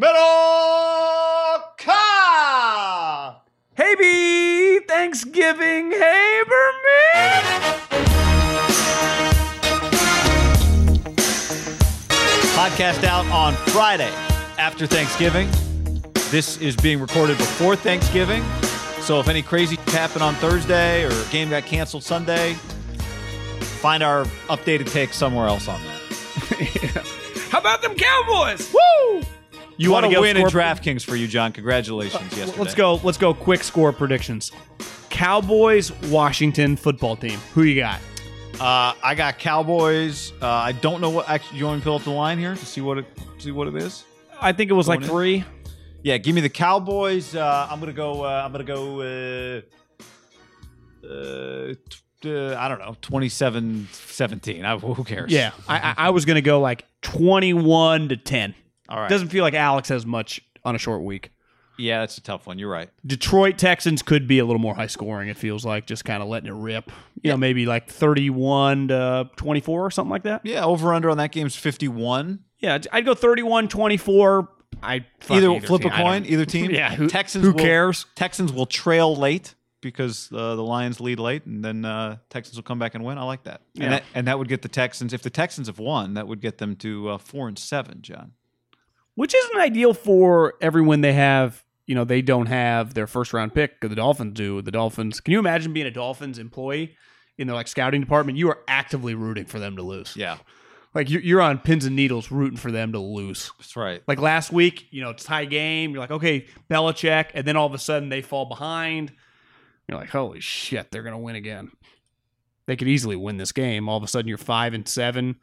Middleka! Hey, B! Thanksgiving Haberman! Podcast out on Friday after Thanksgiving. This is being recorded before Thanksgiving. So if any crazy happened on Thursday or game got canceled Sunday, find our updated take somewhere else on that. How about them Cowboys? Woo! You want to win in score- DraftKings for you, John. Congratulations yesterday. Let's go. Let's go. Quick score predictions. Cowboys, Washington football team. Who you got? Uh, I got Cowboys. Uh, I don't know what. Actually, you want me to pull up the line here to see what it see what it is? I think it was like Going in. three. Yeah, give me the Cowboys. Uh, I'm gonna go. Uh, I'm gonna go. Uh, uh, t- uh, I don't know, 27 17. I, who cares? Yeah, I, I, I was gonna go like twenty-one to ten. All right. Doesn't feel like Alex has much on a short week. yeah, that's a tough one. You're right. Detroit Texans could be a little more high scoring. It feels like just kind of letting it rip. You know, maybe like thirty-one to twenty-four or something like that. Yeah, over under on that game's 51. Yeah, I'd go 31-24. I fuck Either, flip team. a coin, either team. Yeah, who, Texans. who will- cares? Texans will trail late because uh, the Lions lead late, and then uh, Texans will come back and win. I like that. Yeah. And that and that would get the Texans. If the Texans have won, that would get them to uh, four and seven. John. Which isn't ideal for everyone they have. You know, they don't have their first round pick. The Dolphins do. The Dolphins. Can you imagine being a Dolphins employee in their like scouting department? You are actively rooting for them to lose. Yeah, Like you're, you're on pins and needles rooting for them to lose. that's right. Like last week, you know, it's tie game. You're like, okay, Belichick, and then all of a sudden they fall behind. You're like, holy shit, they're gonna win again. They could easily win this game. All of a sudden, you're five and seven.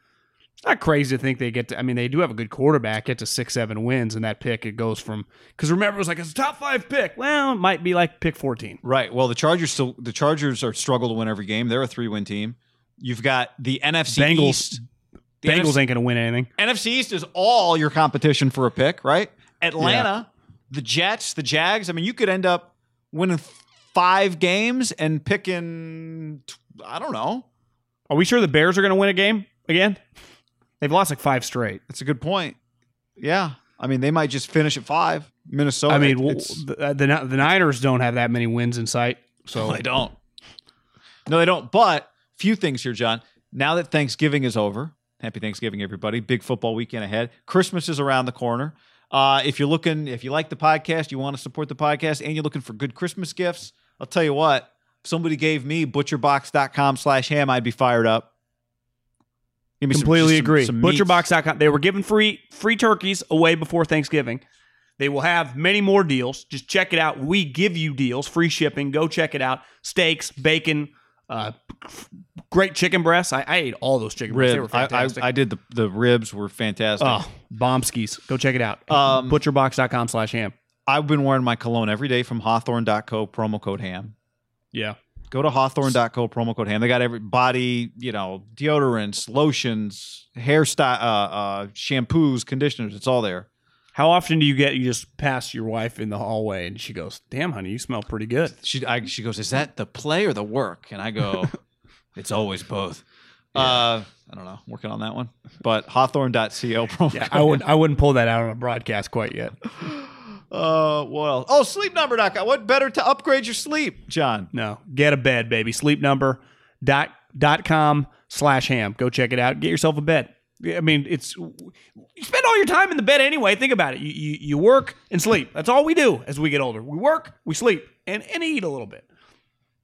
Not crazy to think they get to. I mean, they do have a good quarterback. Get to six, seven wins, and that pick it goes from because remember it was like it's a top five pick. Well, it might be like pick fourteen. Right. Well, the Chargers still the Chargers are struggle to win every game. They're a three win team. You've got the NFC Bengals- East. The Bengals NFC, ain't gonna win anything. NFC East is all your competition for a pick, right? Atlanta, the Jets, the Jags. I mean, you could end up winning five games and picking. I don't know. Are we sure the Bears are gonna win a game again? They've lost like five straight. That's a good point. Yeah. I mean, they might just finish at five. Minnesota. I mean, well, the, the the Niners don't have that many wins in sight. So they don't. No, they don't. But few things here, John. Now that Thanksgiving is over, happy Thanksgiving, everybody. Big football weekend ahead. Christmas is around the corner. Uh, if you're looking, if you like the podcast, you want to support the podcast, and you're looking for good Christmas gifts, I'll tell you what. If somebody gave me butcherbox.com slash ham, I'd be fired up. Give me completely some- agree. some meats. Butcherbox.com. They were giving free free turkeys away before Thanksgiving. They will have many more deals. Just check it out. We give you deals, free shipping. Go check it out. Steaks, bacon, uh, great chicken breasts. I, I ate all those chicken breasts. They were Rib. I, I. I did the, the ribs were fantastic. oh, bombskis. Go check it out. Um, Butcherbox.com slash ham. I've been wearing my cologne every day from Hawthorne.co, promo code ham. Yeah. Go to hawthorne.co, promo code ham. They got every body, you know, deodorants, lotions, hairstyle, uh, uh, shampoos, conditioners. It's all there. How often do you get you just pass your wife in the hallway and she goes, "Damn, honey, you smell pretty good." She I, she goes, "Is that the play or the work?" And I go, "It's always both." Uh, I don't know, working on that one. But hawthorne.co promo Yeah, code. I wouldn't I wouldn't pull that out on a broadcast quite yet. Uh, well, oh, sleepnumber.com. What better to upgrade your sleep, John? No, get a bed, baby. Sleep number dot dot com slash ham. Go check it out. Get yourself a bed. I mean, it's you spend all your time in the bed anyway. Think about it. You, you you work and sleep. That's all we do as we get older. We work, we sleep, and and eat a little bit.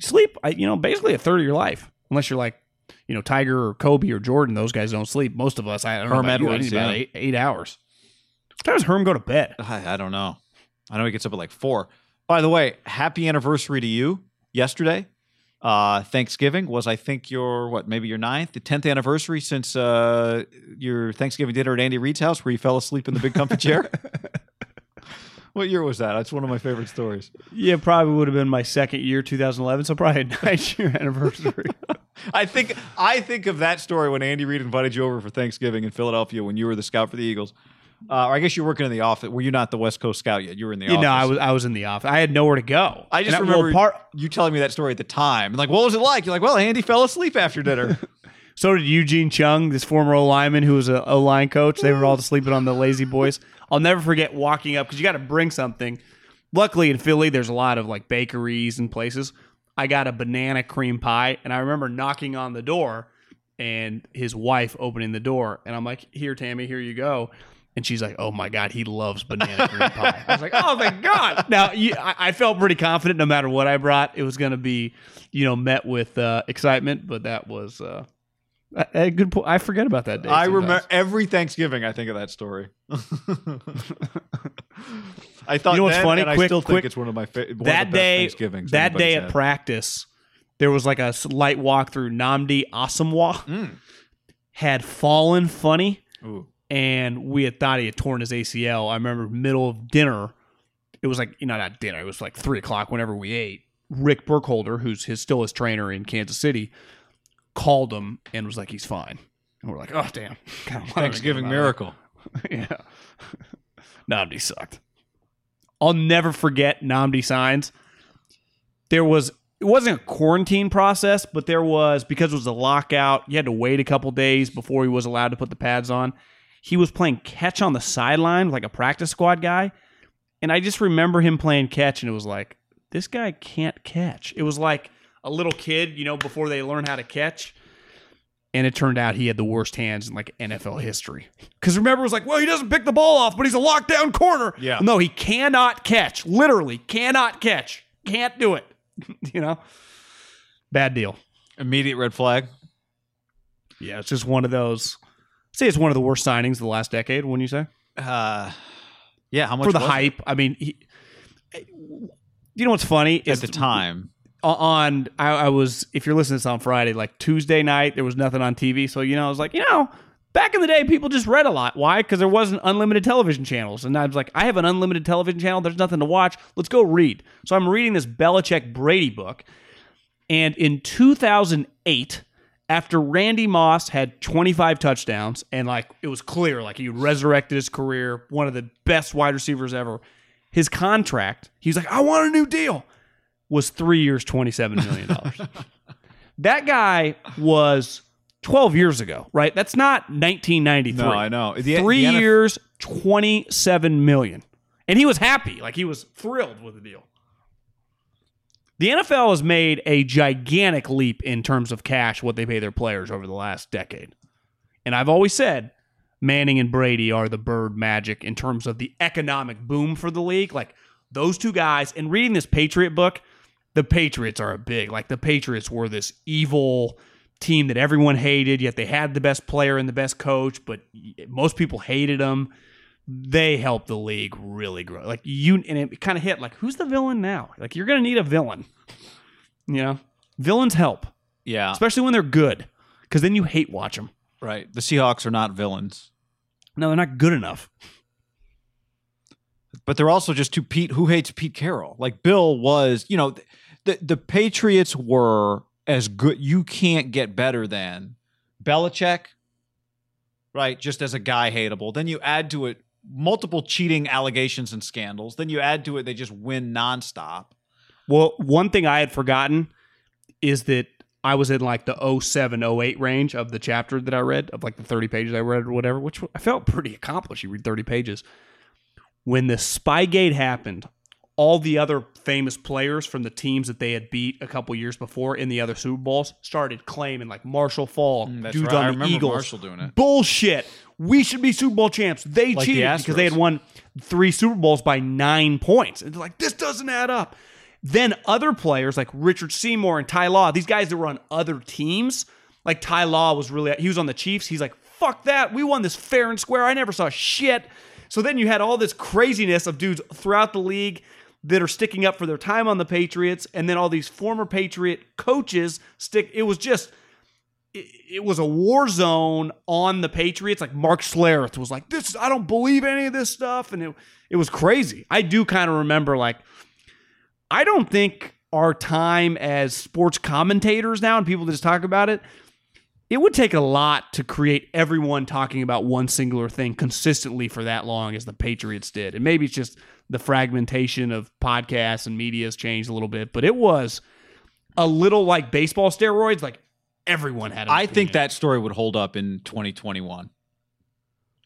Sleep, I, you know, basically a third of your life, unless you're like, you know, Tiger or Kobe or Jordan. Those guys don't sleep. Most of us, I don't know Herm about you, I Edwards, need about eight, eight hours. What time does Herm go to bed? I, I don't know. I know he gets up at like four. By the way, happy anniversary to you yesterday. Uh, Thanksgiving was, I think, your what, maybe your ninth, the tenth anniversary since uh, your Thanksgiving dinner at Andy Reid's house, where you fell asleep in the big comfy chair. what year was that? That's one of my favorite stories. Yeah, probably would have been my second year, 2011. So probably a nine year anniversary. I think I think of that story when Andy Reid invited you over for Thanksgiving in Philadelphia when you were the scout for the Eagles. Uh, or I guess you are working in the office. Were you not the West Coast scout yet? You were in the You office. know, I was I was in the office. I had nowhere to go. I just And well, remember part. you telling me that story at the time. And like, what was it like? You're like, well, Andy fell asleep after dinner. So did Eugene Chung, this former O lineman who was a O line coach. They were all sleeping on the lazy boys. I'll never forget walking up because you got to bring something. Luckily in Philly, there's a lot of like bakeries and places. I got a banana cream pie, and I remember knocking on the door, and his wife opening the door, and I'm like, "Here, Tammy, here you go." And she's like, "Oh my God, he loves banana cream pie." I was like, "Oh thank God!" Now you, I, I felt pretty confident, no matter what I brought, it was going to be, you know, met with uh, excitement. But that was uh, a, a good. point. I forget about that day. I sometimes. remember every Thanksgiving. I think of that story. I thought You know what's then, funny? and I Quick- still quick- think it's one of my fa- one that day. Thanksgivings. That day at had. practice, there was like a light walk through Nnamdi Asomugha. Mm. Had fallen funny. Ooh. And we had thought he had torn his ACL. I remember middle of dinner, it was like you know not dinner, it was like three o'clock whenever we ate. Rick Burkholder, who's his still his trainer in Kansas City, called him and was like he's fine. And we're like, oh damn, God, why did I Thanksgiving miracle. yeah, Nnamdi sucked. I'll never forget Nnamdi signs. There was it wasn't a quarantine process, but there was because it was a lockout. You had to wait a couple days before he was allowed to put the pads on. He was playing catch on the sideline like a practice squad guy, and I just remember him playing catch, and it was like this guy can't catch. It was like a little kid, you know, before they learn how to catch. And it turned out he had the worst hands in like NFL history. Because remember, it was like, well, he doesn't pick the ball off, but he's a lockdown corner. Yeah. No, he cannot catch. Literally, cannot catch. Can't do it. you know? Bad deal. Immediate red flag. Yeah, it's just one of those. Say it's one of the worst signings of the last decade, wouldn't you say? Uh, yeah. How much For the was it hype. I mean, he, you know what's funny? at the time? on I, I was if you're listening to this on Friday, like Tuesday night, there was nothing on TV. So you know, I was like, you know, back in the day, people just read a lot. Why? Because there wasn't unlimited television channels, and I was like, I have an unlimited television channel. There's nothing to watch. Let's go read. So I'm reading this Belichick Brady book, and in 2008. After Randy Moss had 25 touchdowns and like it was clear like he resurrected his career, one of the best wide receivers ever. His contract, he was like, I want a new deal was three years, $27 million. that guy was 12 years ago, right? That's not 1993. No, I know. The- Three the NF years, 27 million. And he was happy. Like he was thrilled with the deal. The NFL has made a gigantic leap in terms of cash, what they pay their players over the last decade. And I've always said Manning and Brady are the bird magic in terms of the economic boom for the league. Like those two guys, and reading this Patriot book, the Patriots are a big, like the Patriots were this evil team that everyone hated, yet they had the best player and the best coach, but most people hated them. They helped the league really grow. Like you, and it kind of hit like, who's the villain now? Like you're going to need a villain. You know, villains help, Yeah. especially when they're good, because then you hate watch them. Right. The Seahawks are not villains, No, they're not good enough. but they're also just to Pete. Who hates Pete Carroll? Like Bill was, you know, the the Patriots were as good. You can't get better than Belichick, right? Just as a guy hateable. Then you add to it multiple cheating allegations and scandals. Then you add to it they just win nonstop. Well, one thing I had forgotten is that I was in like the 07, 08 range of the chapter that I read, of like the 30 pages I read or whatever, which I felt pretty accomplished. You read 30 pages. When the Spygate happened, all the other famous players from the teams that they had beat a couple years before in the other Super Bowls started claiming like Marshall Faulk, Mm, dudes right. On the Eagles. Marshall doing it. Bullshit. We should be Super Bowl champs. They Like the cheated because they had won three Super Bowls by nine points. And they're like, this doesn't add up. Then other players like Richard Seymour and Ty Law, these guys that were on other teams, like Ty Law was really, he was on the Chiefs. He's like, fuck that. We won this fair and square. I never saw shit. So then you had all this craziness of dudes throughout the league that are sticking up for their time on the Patriots, and then all these former Patriot coaches stick. It was just, it, was a war zone on the Patriots. Like Mark Schlereth was like, "This, I don't believe any of this stuff," and it it was crazy. I do kind of remember like, I don't think our time as sports commentators now and people that just talk about it. It would take a lot to create everyone talking about one singular thing consistently for that long as the Patriots did. And maybe it's just the fragmentation of podcasts and media has changed a little bit, but it was a little like baseball steroids. Like everyone had. An I think that story would hold up in 2021.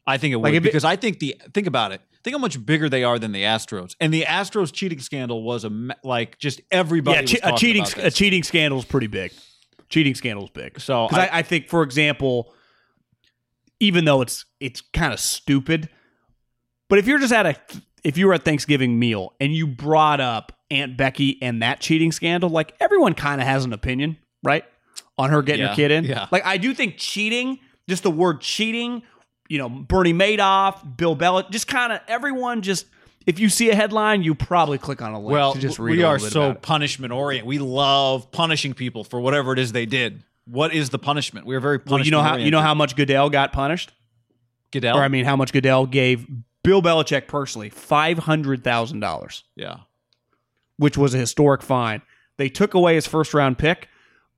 I think it would Like, if it- because I think the think about it. Think how much bigger they are than the Astros, and the Astros cheating scandal was a like just everybody. yeah, was a cheating about a cheating scandal is pretty big. Cheating scandal is big. So 'Cause I- I, I think, for example, even though it's it's kind of stupid, but if you're just at a if you were at Thanksgiving meal and you brought up Aunt Becky and that cheating scandal, like everyone kind of has an opinion, right, on her getting Yeah, her kid in. yeah. Like I do think cheating, just the word cheating, you know, Bernie Madoff, Bill Belichick, just kind of everyone just. If you see a headline, you probably click on a link well, to just read we are so punishment oriented. We love punishing people for whatever it is they did. What is the punishment? We are very Well, punishment. you know how you know how much Goodell got punished? Goodell. or I mean, how much Goodell gave Bill Belichick personally five hundred thousand dollars, yeah, which was a historic fine. They took away his first round pick,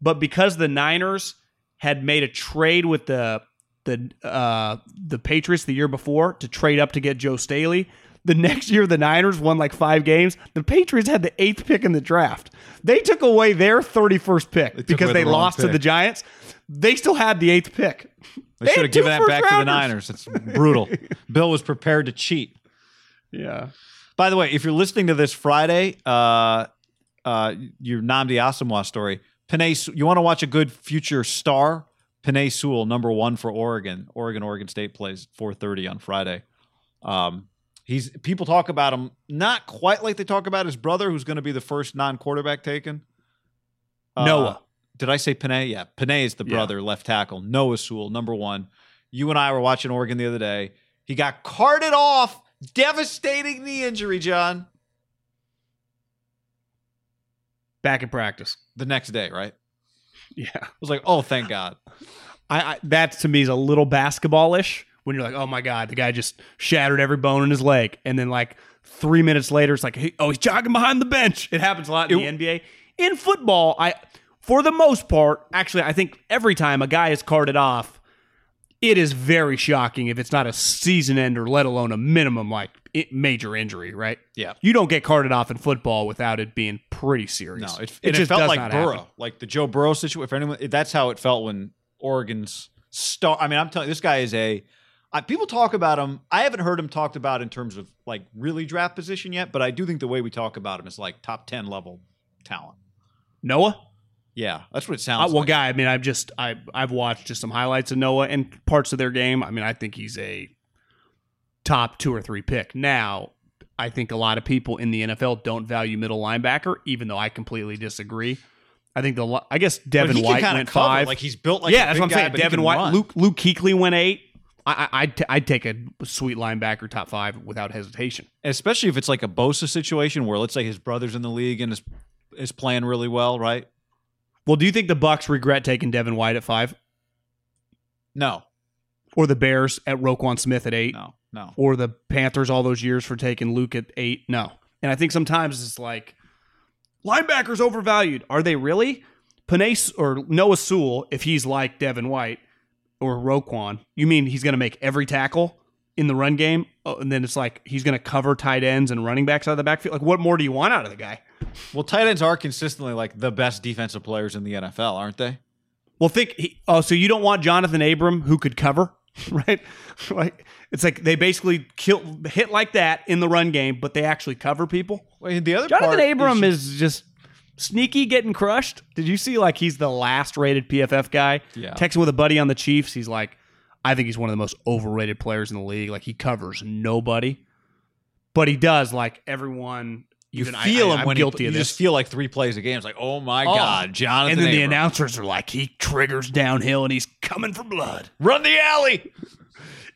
but because the Niners had made a trade with the the uh, the Patriots the year before to trade up to get Joe Staley. The next year, the Niners won like five games. The Patriots had the eighth pick in the draft. They took away their 31st pick took because they the lost to the Giants. They still had the eighth pick. they They should have given that back to the. Niners. It's brutal. Bill was prepared to cheat. Yeah. By the way, if you're listening to this Friday, uh, uh, your Nnamdi Asomugha story, Penei, you want to watch a good future star? Penei Sewell, number one for Oregon. Oregon, Oregon State plays 4:30 on Friday. Um, he's people talk about him not quite like they talk about his brother, who's going to be the first non-quarterback taken. Uh, Noah. Did I say Penei? Yeah, Penei is the Yeah. brother, left tackle. Noah Sewell, number one. You and I were watching Oregon the other day. He got carted off. Devastating knee injury, John. Back in practice. The next day, right? Yeah. I was like, oh, thank God. I, I that to me is a little basketballish when you're like, oh my god, the guy just shattered every bone in his leg, and then like three minutes later, it's like, hey, oh, he's jogging behind the bench. It happens a lot in It- the NBA. In football, I for the most part, actually, I think every time a guy is carted off, it is very shocking if it's not a season ender, let alone a minimum like major injury, right? Yeah. You don't get carted off in football without it being pretty serious. No, it, and it, felt does like Burrow, happen. like the Joe Burrow situation. For anyone, that's how it felt when Oregon's star. I mean, I'm telling you, this guy is a. I, people talk about him. I haven't heard him talked about in terms of like really draft position yet, but I do think the way we talk about him is like top ten level talent. Noah. Yeah, that's what it Uh, sounds well, like. guy, I mean, I've just I I've watched just some highlights of Noah and parts of their game. I mean, I think he's a top two or three pick. Now, I think a lot of people in the NFL don't value middle linebacker, even though I completely disagree. I think the I guess Devin White went cover, five. Like he's built like yeah, a that's what I'm guy, saying. Devin White, run. Luke Luke Kuechly went eight. I, I I'd, t- I'd take a sweet linebacker top five without hesitation. especially if it's like a Bosa situation where let's say his brother's in the league and is is playing really well, right? Well, do you think the Bucks regret taking Devin White at five, No, or the Bears at Roquan Smith at eight? no, no. or the Panthers all those years for taking Luke at eight. No. And I think sometimes it's like linebackers overvalued. Are they really? Penei or Noah Sewell, if he's like Devin White or Roquan, you mean he's going to make every tackle in the run game? Oh, and then it's like he's going to cover tight ends and running backs out of the backfield? Like, what more do you want out of the guy? Well, tight ends are consistently like the best defensive players in the NFL, aren't they? Well, think. He, oh, so you don't want Jonathan Abram who could cover, right? like it's like they basically kill hit like that in the run game, but they actually cover people. Well, the other Jonathan part Abram is, is just sneaky getting crushed. Did you see like he's the last rated PFF guy? Yeah. Texting with a buddy on the Chiefs, he's like, I think he's one of the most overrated players in the league. Like he covers nobody, but he does like everyone. you even feel I, him I'm when guilty he, of you this. just feel like three plays a game. It's like, oh my Oh. god, Jonathan. and then the announcers are like, he triggers downhill and he's coming for blood. run the alley.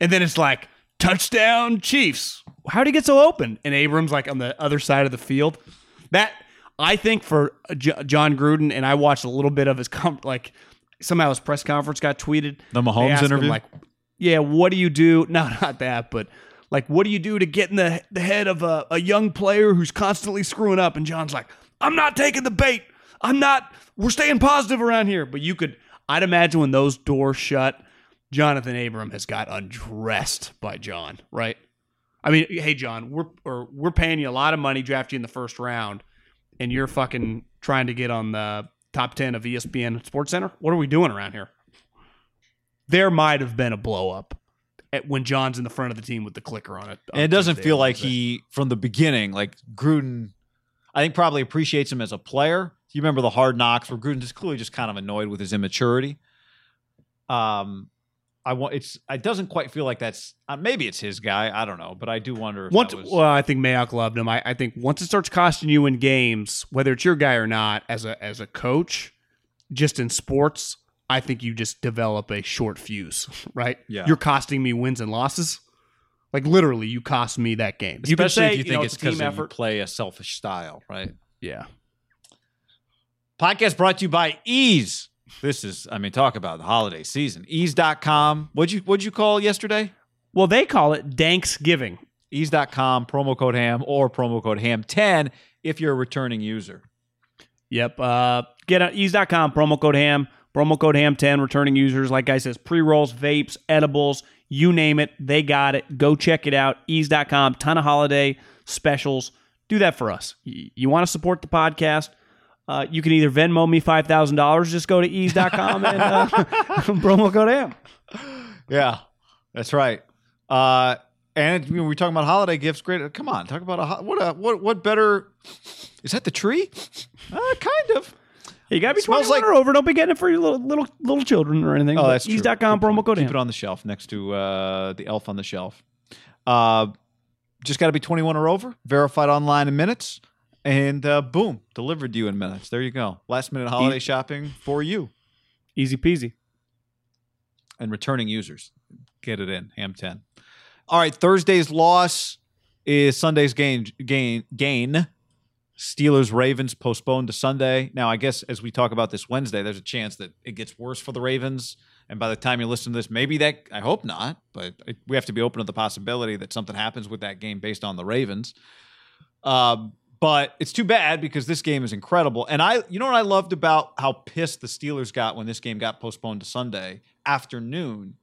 And then it's like, touchdown Chiefs. How'd he get so open? And Abrams like on the other side of the field. That I think for J- Jon Gruden, and I watched a little bit of his com- like somehow his press conference got tweeted. The Mahomes interview? like, yeah, what do you do? No, not that, but like, what do you do to get in the the head of a, a young player who's constantly screwing up? And John's like, I'm not taking the bait. I'm not. We're staying positive around here. But you could, I'd imagine when those doors shut, Jonathan Abram has got undressed by John, right? I mean, hey John, we're or we're paying you a lot of money, draft you in the first round, and you're fucking trying to get on the top ten of ESPN Sports Center. What are we doing around here? There might have been a blow up when John's in the front of the team with the clicker on it. And it doesn't feel like he, from the beginning, like Gruden, I think probably appreciates him as a player. You remember the hard knocks where Gruden is clearly just kind of annoyed with his immaturity. Um, I want it's. It doesn't quite feel like that's. Uh, maybe it's his guy. I don't know, but I do wonder if Once, that was. well, I think Mayock loved him. I, I think once it starts costing you in games, whether it's your guy or not, as a as a coach, just in sports, I think you just develop a short fuse, right? Yeah. You're costing me wins and losses. Like literally, you cost me that game. Especially you can say, if you think know, it's a team because you effort. play a selfish style, right? Yeah. Podcast brought to you by Eaze. This is, I mean, talk about the holiday season. Eaze.com. What'd you what'd you call yesterday? Well, they call it Thanksgiving. Eaze.com, promo code ham or promo code ham10 if you're a returning user. Yep. Uh, get on eaze.com, promo code ham, promo code ham10, returning users. Like I says, pre rolls, vapes, edibles, you name it, they got it. Go check it out. Eaze.com, ton of holiday specials. Do that for us. You want to support the podcast? Uh, you can either Venmo me $5,000, just go to eaze.com and uh, promo code ham. Yeah, that's right. Uh, and you know, we're talking about holiday gifts. Great. Come on, talk about a ho- what a what what better? Is that the tree? Uh, kind of. You got to be Smells 21 like- or over. Don't be getting it for your little little, little children or anything. Oh, that's true. Eaze.com, promo code Keep it on the shelf next to uh, the elf on the shelf. Uh, just got to be 21 or over. Verified online in minutes, and uh, boom, delivered to you in minutes. There you go. Last minute holiday E- shopping for you Easy peasy. and returning users. Get it in ham 10. All right, Thursday's loss is Sunday's gain. Gain. Gain. Steelers Ravens postponed to Sunday. Now, I guess as we talk about this Wednesday, there's a chance that it gets worse for the Ravens. And by the time you listen to this, maybe that, I hope not, but it, we have to be open to the possibility that something happens with that game based on the Ravens. Um, but it's too bad because this game is incredible. And I, you know what I loved about how pissed the Steelers got when this game got postponed to Sunday afternoon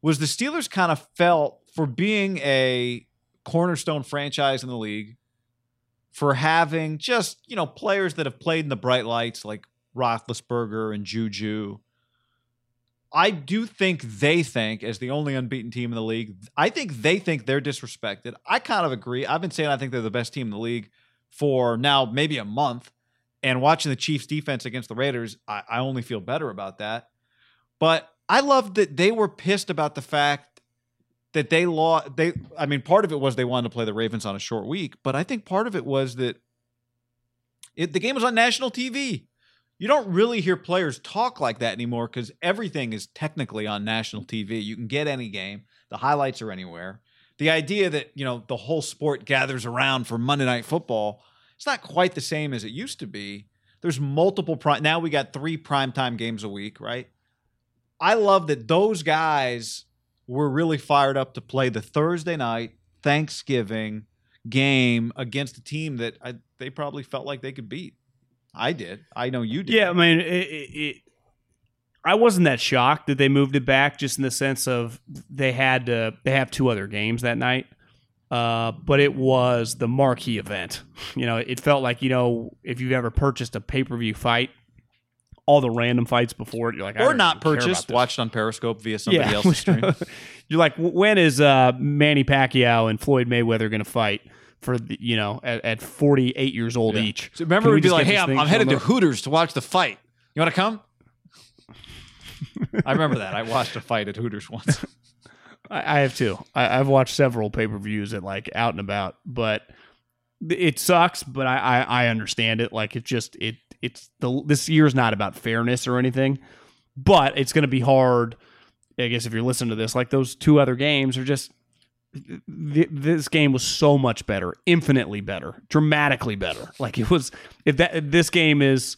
was the Steelers kind of felt for being a cornerstone franchise in the league, for having just, you know, players that have played in the bright lights like Roethlisberger and Juju. I do think they think, as the only unbeaten team in the league, I think they think they're disrespected. I kind of agree. I've been saying I think they're the best team in the league for now maybe a month. And watching the Chiefs defense against the Raiders, I, I only feel better about that. But I love that they were pissed about the fact that they lost. They, I mean, part of it was they wanted to play the Ravens on a short week, but I think part of it was that it, the game was on national TV. You don't really hear players talk like that anymore because everything is technically on national TV. You can get any game, the highlights are anywhere. The idea that you know the whole sport gathers around for Monday Night Football, it's not quite the same as it used to be. There's multiple prime. Now we got three primetime games a week, right? I love that those guys were really fired up to play the Thursday night Thanksgiving game against a team that I, they probably felt like they could beat. I did. I know you did. Yeah, I mean, it, it, it, I wasn't that shocked that they moved it back, just in the sense of they had to they have two other games that night. Uh, but it was the marquee event. You know, it felt like you know if you've ever purchased a pay per view fight, all the random fights before it, you're like, or not even care about purchased, watched on Periscope via somebody Yeah. else's stream. you're like, when is uh, Manny Pacquiao and Floyd Mayweather going to fight for the, you know at, at 48 years old Yeah. each? So remember, Can we we'd be like, "Hey, I'm, I'm headed to? Hooters to watch the fight. You want to come?" I remember that. I watched a fight at Hooters once. I, I have too. I, I've watched several pay per views at like out and about, but it sucks. But I, I, I understand it. Like it's just it it's the this year's not about fairness or anything, but it's going to be hard. I guess if you're listening to this, like those two other games are just. th- This game was so much better, infinitely better, dramatically better. Like it was. If that this game is,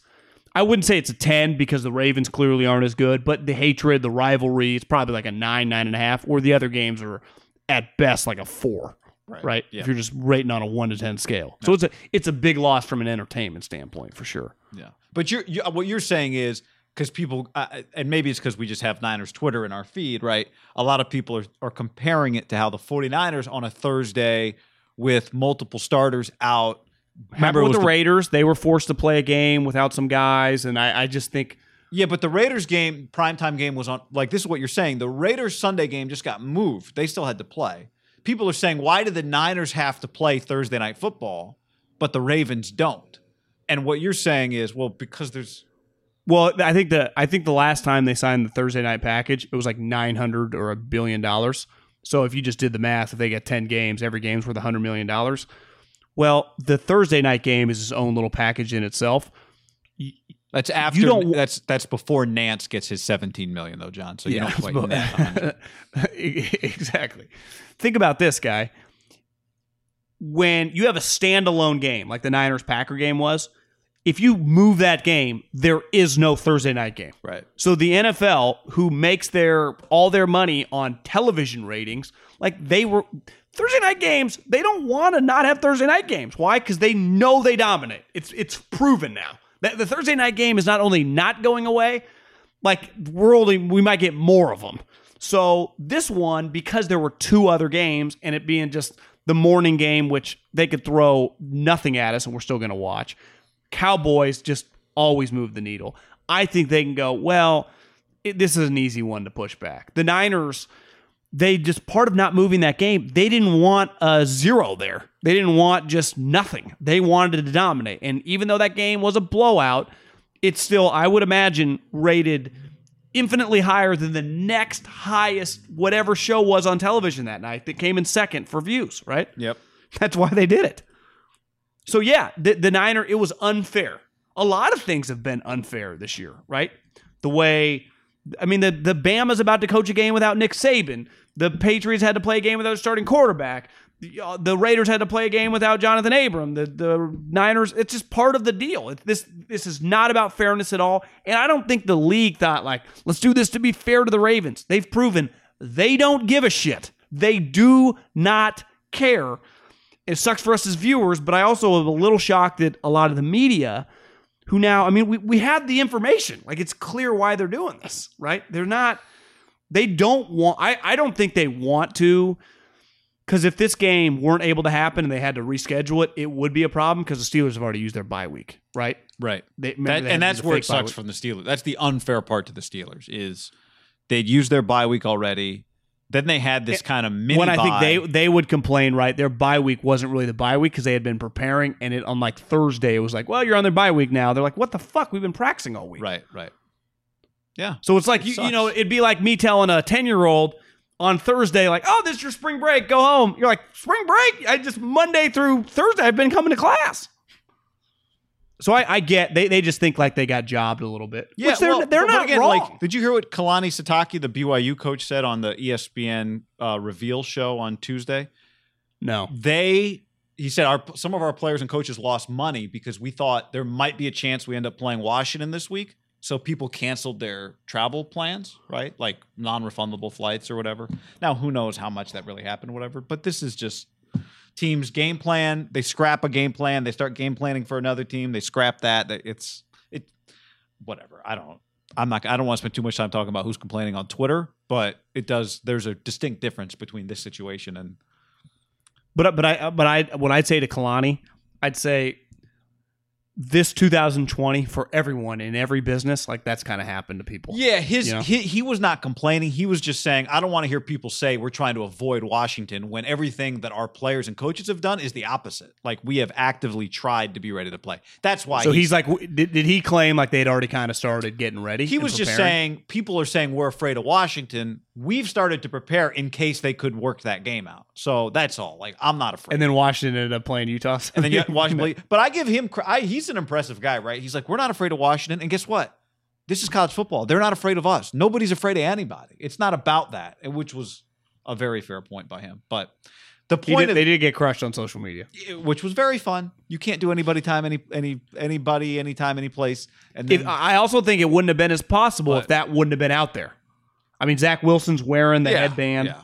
I wouldn't say it's a ten because the Ravens clearly aren't as good, but the hatred, the rivalry, it's probably like a nine, nine and a half. Or the other games are at best like a four, right? Yeah. If you're just rating on a one to ten scale, so it's a it's a big loss from an entertainment standpoint for sure. Yeah, but you're, you what you're saying is because people, uh, and maybe it's because we just have Niners Twitter in our feed, right? A lot of people are are comparing it to how the 49ers on a Thursday with multiple starters out. Remember with the, the- Raiders, they were forced to play a game without some guys, and I, I just think Yeah, but the Raiders game, primetime game was on. Like this is what you're saying. The Raiders Sunday game just got moved. They still had to play. People are saying, why did the Niners have to play Thursday night football, but the Ravens don't? And what you're saying is, well, because there's Well, I think the I think the last time they signed the Thursday night package, it was like nine hundred or a billion dollars. So if you just did the math, if they get ten games, every game's worth a hundred million dollars. Well, the Thursday night game is its own little package in itself. That's after. You don't- that's that's before Nantz gets his 17 million though, John. So you don't quite net exactly. Think about this guy. When you have a standalone game like the Niners Packer game was, if you move that game, there is no Thursday night game. Right. So the NFL, who makes their all their money on television ratings, like they were Thursday night games, they don't want to not have Thursday night games. Why? Because they know they dominate. It's it's proven now that the Thursday night game is not only not going away, like we're only we might get more of them. So this one, because there were two other games, and it being just the morning game, which they could throw nothing at us, and we're still going to watch. Cowboys just always move the needle. I think they can go, well, it, this is an easy one to push back. The Niners, they just part of not moving that game, they didn't want a zero there. They didn't want just nothing. They wanted to dominate. And even though that game was a blowout, it's still, I would imagine, rated infinitely higher than the next highest whatever show was on television that night that came in second for views, right? Yep. That's why they did it. So yeah, the, the Niner, it was unfair. A lot of things have been unfair this year, right? The way, I mean, the the Bama's about to coach a game without Nick Saban. The Patriots had to play a game without a starting quarterback. The, uh, the Raiders had to play a game without Jonathan Abram. The the Niners, it's just part of the deal. It, this this is not about fairness at all. And I don't think the league thought like, let's do this to be fair to the Ravens. They've proven they don't give a shit. They do not care. It sucks for us as viewers, but I also am a little shocked that a lot of the media who now, I mean, we, we have the information. Like it's clear why they're doing this, right? They're not, they don't want, I, I don't think they want to, because if this game weren't able to happen and they had to reschedule it, it would be a problem because the Steelers have already used their bye week, right? Right. They, That, they and that's where it sucks week. from the Steelers. That's the unfair part to the Steelers is they'd used their bye week already. Then they had this kind of mini when I think they they would complain, right? Their bye week wasn't really the bye week because they had been preparing, and it on like Thursday it was like, well, you're on their bye week now. They're like, what the fuck? We've been practicing all week. right, right. Yeah. So it's like you, you know, it'd be like me telling a ten year old on Thursday, like, oh, this is your spring break, go home. You're like, spring break? I just Monday through Thursday, I've been coming to class. So I, I get they, they just think like they got jobbed a little bit. Yeah, which they're, well, they're but not again, wrong. Like, did you hear what Kalani Sitake, the BYU coach, said on the ESPN uh, reveal show on Tuesday? no, They, he said, our some of our players and coaches lost money because we thought there might be a chance we end up playing Washington this week. So people canceled their travel plans, right? Like non-refundable flights or whatever. Now, who knows how much that really happened, whatever. But this is just teams game plan, they scrap a game plan, they start game planning for another team, they scrap that. It's it whatever. I don't I'm not I don't want to spend too much time talking about who's complaining on Twitter, but it does there's a distinct difference between this situation and But but I but I what I'd say to Kalani, I'd say this 2020 for everyone in every business, like that's kind of happened to people. Yeah, his You know? he, he was not complaining. He was just saying, I don't want to hear people say we're trying to avoid Washington when everything that our players and coaches have done is the opposite. Like we have actively tried to be ready to play. That's why. So he's like, w- did, did he claim like they'd already kind of started getting ready? he was just saying people are saying we're afraid of Washington. We've started to prepare in case they could work that game out. So that's all. Like I'm not afraid. And then Washington ended up playing Utah. and then you Washington. But I give him. I, he's an impressive guy, right? He's like, we're not afraid of Washington. And guess what? This is college football. They're not afraid of us. Nobody's afraid of anybody. It's not about that, which was a very fair point by him. But the point did- of they did get crushed on social media. which was very fun. You can't do anybody time any any anybody anytime any place. And then, If, I also think it wouldn't have been as possible if that wouldn't have been out there. I mean, Zach Wilson's wearing the yeah, headband. Yeah.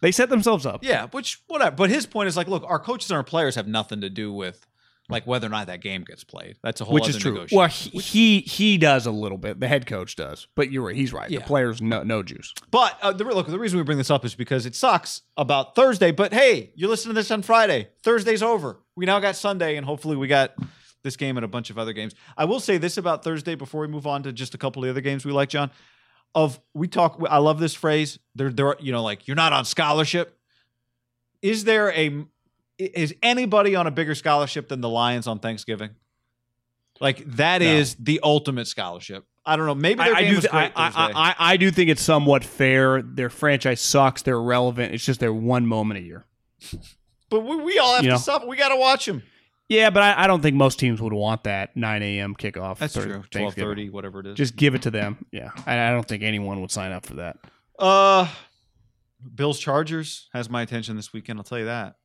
They set themselves up. Yeah, which whatever. But his point is like, look, our coaches and our players have nothing to do with like whether or not that game gets played. That's a whole which is true. Well, he, he he does a little bit. The head coach does, but you're right. He's right. Yeah. The players no no juice. But uh, the, look, the reason we bring this up is because it sucks about Thursday. But hey, you're listening to this on Friday. Thursday's over. We now got Sunday, and hopefully we got this game and a bunch of other games. I will say this about Thursday before we move on to just a couple of the other games we like, John. Of we talk, I love this phrase. they're, they're you know, like you're not on scholarship. Is there a is anybody on a bigger scholarship than the Lions on Thanksgiving? Like that No. is the ultimate scholarship. I don't know. Maybe I, I do. th- I, I. I, I do think it's somewhat fair. Their franchise sucks. They're irrelevant. It's just their one moment a year. But we, we all have You to know? suffer. We got to watch them. Yeah, but I, I don't think most teams would want that 9 a.m. kickoff. That's true. Twelve Thanksgiving. thirty, whatever it is. Just give it to them. Yeah, I, I don't think anyone would sign up for that. uh, Bills Chargers has my attention this weekend. I'll tell you that.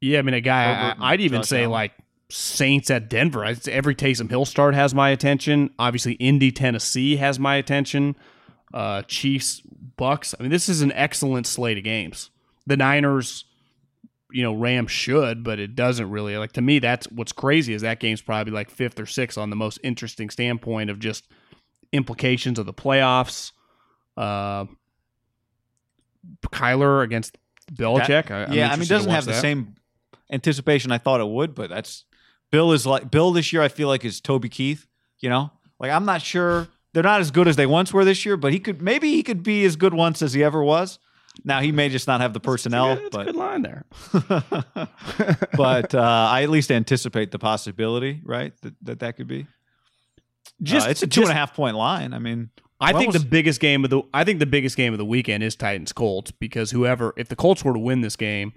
Yeah, I mean, a guy. I, I'd even say Allen. like Saints at Denver. Say every Taysom Hill start has my attention. Obviously, Indy, Tennessee has my attention. Uh, Chiefs, Bucks. I mean, this is an excellent slate of games. The Niners, you know, Rams should, but it doesn't really. Like to me, that's what's crazy is that game's probably like fifth or sixth on the most interesting standpoint of just implications of the playoffs. Uh, Kyler against Belichick. I, I'm yeah, I mean, it doesn't have the same anticipation I thought it would, but that's Bill is like Bill this year. I feel like is Toby Keith. You know, like I'm not sure they're not as good as they once were this year, but he could maybe he could be as good once as he ever was. Now he may just not have the personnel, That's a but good line there. but uh, I at least anticipate the possibility, right? That that, that could be. Just uh, it's a two and a half point line. I mean, I think was- the biggest game of the I think the biggest game of the weekend is Titans Colts because whoever if the Colts were to win this game,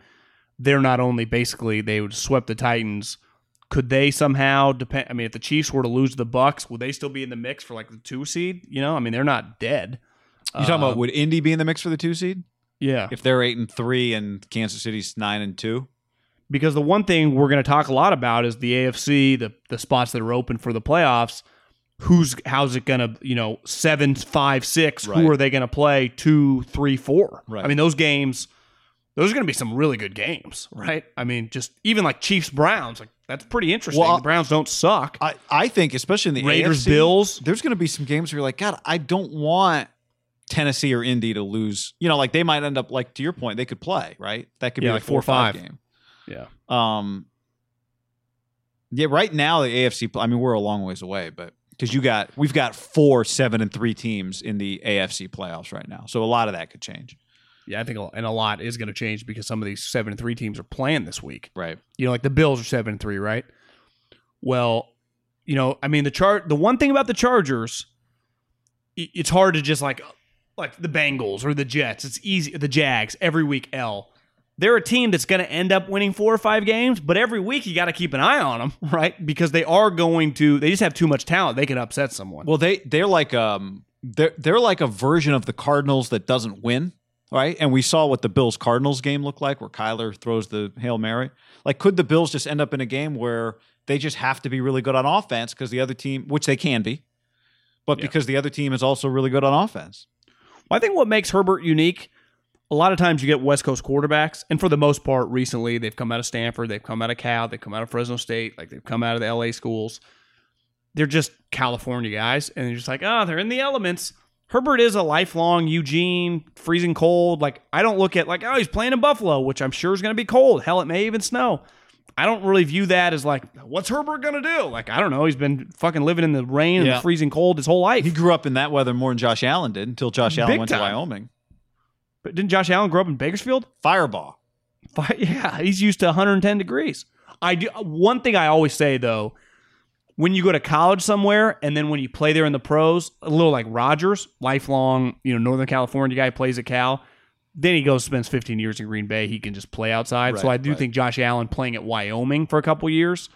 they're not only basically they would swept the Titans. Could they somehow depend? I mean, if the Chiefs were to lose the Bucks, would they still be in the mix for like the two seed? You know, I mean, they're not dead. you talking Uh, about would Indy be in the mix for the two seed Yeah, if they're eight and three and Kansas City's nine and two? because the one thing we're going to talk a lot about is the AFC, the the spots that are open for the playoffs. Who's how's it going to you know seven five six? Right. Who are they going to play two three four? Right. I mean those games, those are going to be some really good games, right? I mean just even like Chiefs Browns, like that's pretty interesting. Well, the Browns don't suck. I, I think especially in the Raiders AFC, Bills. there's going to be some games where you're like, God, I don't want Tennessee or Indy to lose. You know, like they might end up like to your point, they could play right. That could Yeah, be like four or five, five. game. Yeah. Um. Yeah, right now the AFC. I mean, we're a long ways away, but because you got we've got four seven and three teams in the AFC playoffs right now, so a lot of that could change. Yeah, I think and a lot is going to change because some of these seven and three teams are playing this week. Right. You know, like the Bills are seven and three, right? Well, you know, I mean the chart. The one thing about the Chargers, it's hard to just like like the Bengals or the Jets. It's easy. The Jags every week. L. They're a team that's going to end up winning four or five games, but every week you got to keep an eye on them, right? Because they are going to. They just have too much talent. They can upset someone. Well, they they're like um they're they're like a version of the Cardinals that doesn't win, right? And we saw what the Bills Cardinals game looked like, where Kyler throws the hail mary. Like, could the Bills just end up in a game where they just have to be really good on offense because the other team, which they can be, but Yeah. because the other team is also really good on offense. I think what makes Herbert unique, a lot of times you get West Coast quarterbacks, and for the most part, recently they've come out of Stanford, they've come out of Cal, they've come out of Fresno State, like they've come out of the LA schools. They're just California guys, and they're just like, oh, they're in the elements. Herbert is a lifelong Eugene, freezing cold. Like I don't look at like, oh, he's playing in Buffalo, which I'm sure is going to be cold. Hell, it may even snow. I don't really view that as like, what's Herbert gonna do? Like, I don't know. He's been fucking living in the rain Yeah. and freezing cold his whole life. He grew up in that weather more than Josh Allen did until Josh Allen Big went time. to Wyoming. but didn't Josh Allen grow up in Bakersfield? Fireball. Fi- Yeah, he's used to 110 degrees. I do. One thing I always say though, when you go to college somewhere and then when you play there in the pros, a little like Rodgers, lifelong, you know, Northern California guy plays at Cal. Then he goes spends 15 years in Green Bay. He can just play outside. so I do right. think Josh Allen playing at Wyoming for a couple years,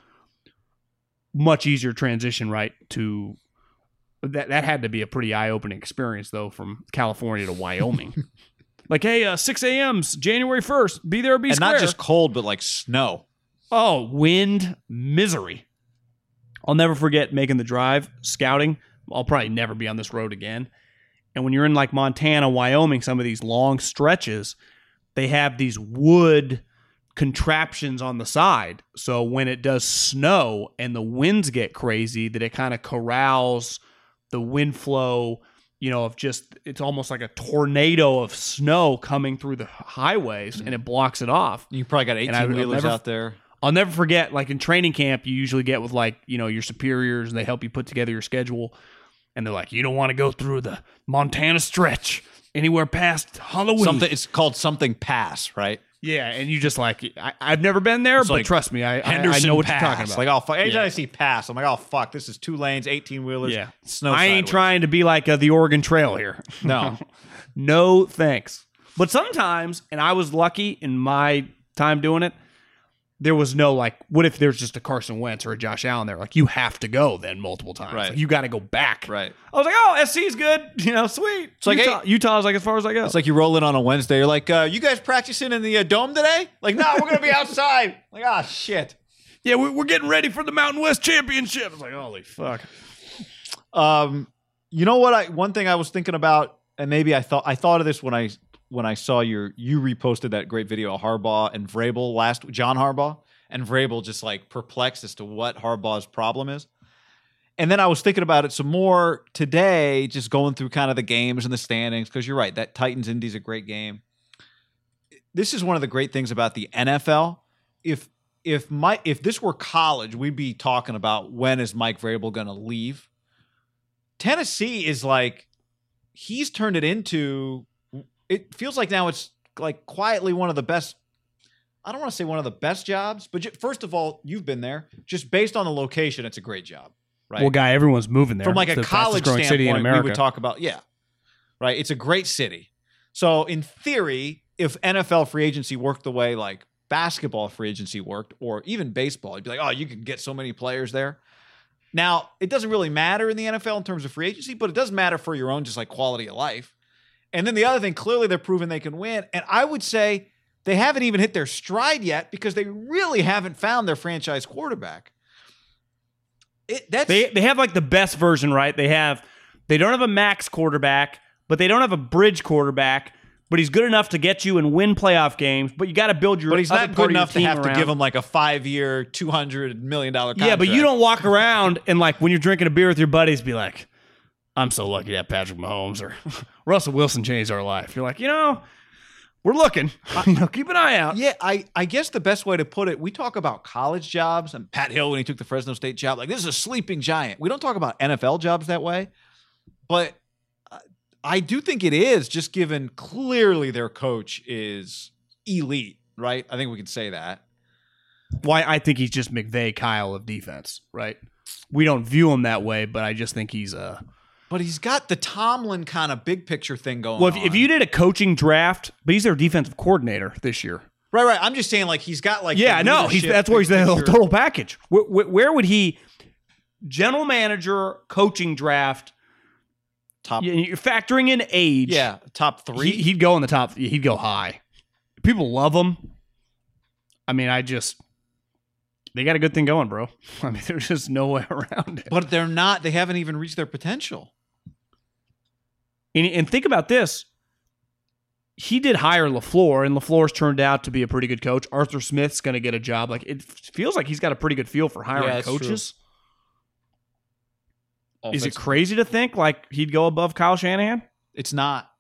much easier transition right to that. That had to be a pretty eye opening experience though, from California to Wyoming. like, hey, uh, 6 a.m.'s January 1st. Be there, or be and square. not just cold, but like snow. Oh, wind, misery. I'll never forget making the drive, scouting. I'll probably never be on this road again. And when you're in like Montana, Wyoming, some of these long stretches, they have these wood contraptions on the side. So when it does snow and the winds get crazy, that it kind of corrals the wind flow, you know, of just it's almost like a tornado of snow coming through the highways and it blocks it off. You probably got And I- 18 wheelers never- out there. I'll never forget, like in training camp, you usually get with like, you know, your superiors and they help you put together your schedule. And they're like, you don't want to go through the Montana stretch anywhere past Halloween. Something it's called something pass, right? Yeah. And you just like, I, I've never been there, It's but like trust me, I, I, I know what pass. you're talking about. Like, oh, fuck. Anytime Yeah. I see pass, I'm like, oh, fuck, this is two lanes, 18 wheelers. yeah. Snow I ain't trying to be like uh, the Oregon Trail here. No. no thanks. But sometimes, and I was lucky in my time doing it, there was no like, what if there's just a Carson Wentz or a Josh Allen there? Like, you have to go then multiple times. Right. Like, you got to go back. Right. I was like, oh, SC's good. You know, sweet. It's like, Utah, Utah's like as far as I go. It's like you roll in on a Wednesday. You're like, uh, you guys practicing in the uh, dome today? Like, no, we're going to be outside. Like, ah, shit. yeah, we- we're getting ready for the Mountain West Championship. I was like, holy fuck. Um, you know what? I one thing I was thinking about, and maybe I thought I thought of this when I when I saw your you reposted that great video of Harbaugh and Vrabel last John Harbaugh and Vrabel just like perplexed as to what Harbaugh's problem is. And then I was thinking about it some more today, just going through kind of the games and the standings, because you're right, that Titans Indy's a great game. This is one of the great things about the NFL. If if my if this were college, we'd be talking about when is Mike Vrabel to leave. Tennessee is like he's turned it into it feels like now it's like quietly one of the best I don't want to say one of the best jobs, but ju- first of all, you've been there. Just based on the location, it's a great job, right? Well, guy, everyone's moving there. From like It's a college standpoint, city in we America. would talk about yeah, right. It's a great city. So in theory, if NFL free agency worked the way like basketball free agency worked, or even baseball, you'd be like, oh, you could get so many players there. Now it doesn't really matter in the NFL in terms of free agency, but it does matter for your own just like quality of life. And then the other thing, clearly they're proving they can win. And I would say they haven't even hit their stride yet because they really haven't found their franchise quarterback. It, that's They they have like the best version, right? They have they don't have a max quarterback, but they don't have a bridge quarterback. But he's good enough to get you and win playoff games. But you got to build your. But he's not good enough to have to give him like a five year, two hundred million dollar contract. Yeah, but you don't walk around and like when you're drinking a beer with your buddies, be like, "I'm so lucky to have Patrick Mahomes or Russell Wilson changed our life." You're like, you know, we're looking. you know, keep an eye out. Yeah, I, I guess the best way to put it, we talk about college jobs and Pat Hill when he took the Fresno State job, like this is a sleeping giant. We don't talk about NFL jobs that way, but uh, I do think it is just given clearly their coach is elite, right? I think we can say that. Why I think he's just McVay Kyle of defense, right? We don't view him that way, but I just think he's a. But he's got the Tomlin kind of big picture thing going on. Well, if, if you did a coaching draft, but he's their defensive coordinator this year. right, right. I'm just saying, like he's got like yeah, no, he's that's where he's the picture. total package. Where, where, where would he? General manager, coaching draft. top. you- You're factoring in age. Yeah, top three. He, he'd go in the top. He'd go high. People love him. I mean, I just they got a good thing going, bro. I mean, there's just no way around it. but they're not. They haven't even reached their potential. And, and think about this: he did hire LaFleur, and LaFleur's turned out to be a pretty good coach. Arthur Smith's going to get a job. Like it feels like he's got a pretty good feel for hiring Yeah, coaches. Is it crazy to think like he'd go above Kyle Shanahan? It's not.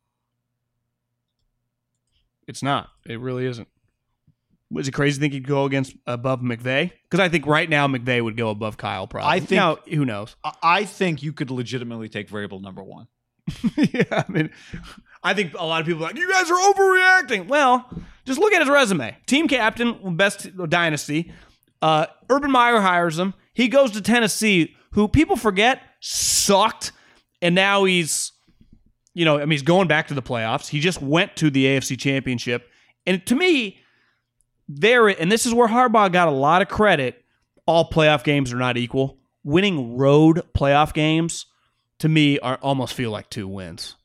It's not. It really isn't. Was it crazy to think he'd go against above McVay? Because I think right now McVay would go above Kyle. Probably. I think- Now, who knows? I- I think you could legitimately take Vrabel number one. yeah, I mean, I think a lot of people like you guys are overreacting. Well, just look at his resume. Team captain, best dynasty. Uh, Urban Meyer hires him. He goes to Tennessee, who people forget sucked, and now he's, you know, I mean, he's going back to the playoffs. He just went to the AFC Championship, and to me, there and this is where Harbaugh got a lot of credit. All playoff games are not equal. Winning road playoff games to me are almost feel like two wins.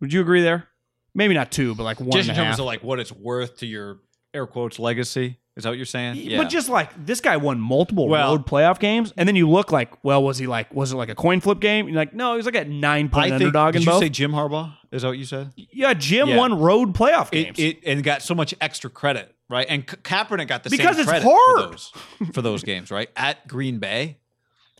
Would you agree there? Maybe not two, but like one Just in and a terms half. of like what it's worth to your air quotes legacy. Is that what you're saying? But just like this guy won multiple Well- road playoff games, and then you look like, well, was he like, was it like a coin flip game? You're like, no, he was like a nine point think. underdog Did in you both. say Jim Harbaugh? Is that what you said? yeah, Jim Yeah. won road playoff games. It, it and got so much extra credit, right? And Ka- Kaepernick got the Because same it's credit hard. for those for those games, right? At Green Bay.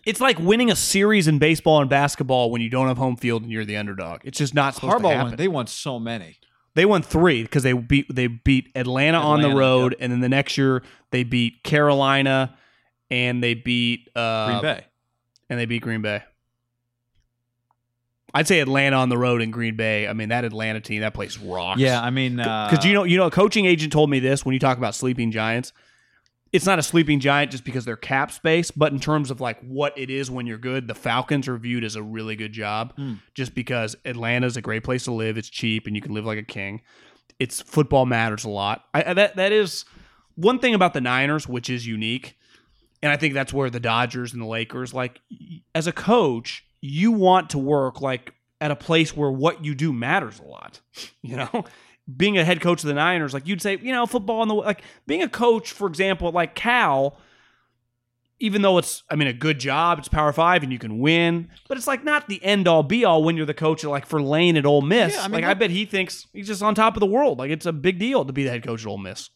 It's like winning a series in baseball and basketball when you don't have home field and you're the underdog. It's just not supposed to Harbaugh happen. won. They won so many. They won three because they beat they beat Atlanta, on the Atlanta, road, yep. and then the next year they beat Carolina, and they beat uh, Green Bay. and they beat Green Bay. I'd say Atlanta on the road and Green Bay. I mean that Atlanta team, that place rocks. Yeah, I mean, uh, because you know, you know, a coaching agent told me this when you talk about sleeping giants. It's not a sleeping giant just because they're cap space, but in terms of like what it is when you're good, the Falcons are viewed as a really good job, Hmm. just because Atlanta's a great place to live. It's cheap and you can live like a king. It's football matters a lot. I- that that is one thing about the Niners, which is unique, and I think that's where the Dodgers and the Lakers, like as a coach, you want to work like at a place where what you do matters a lot. You know, being a head coach of the Niners, like you'd say, you know, football on the like being a coach, for example, like Cal. Even though it's, I mean, a good job, it's Power Five and you can win, but it's like not the end all be all when you're the coach, like for Lane at Ole Miss. Yeah, I mean, like I bet he thinks he's just on top of the world. Like it's a big deal to be the head coach at Ole Miss.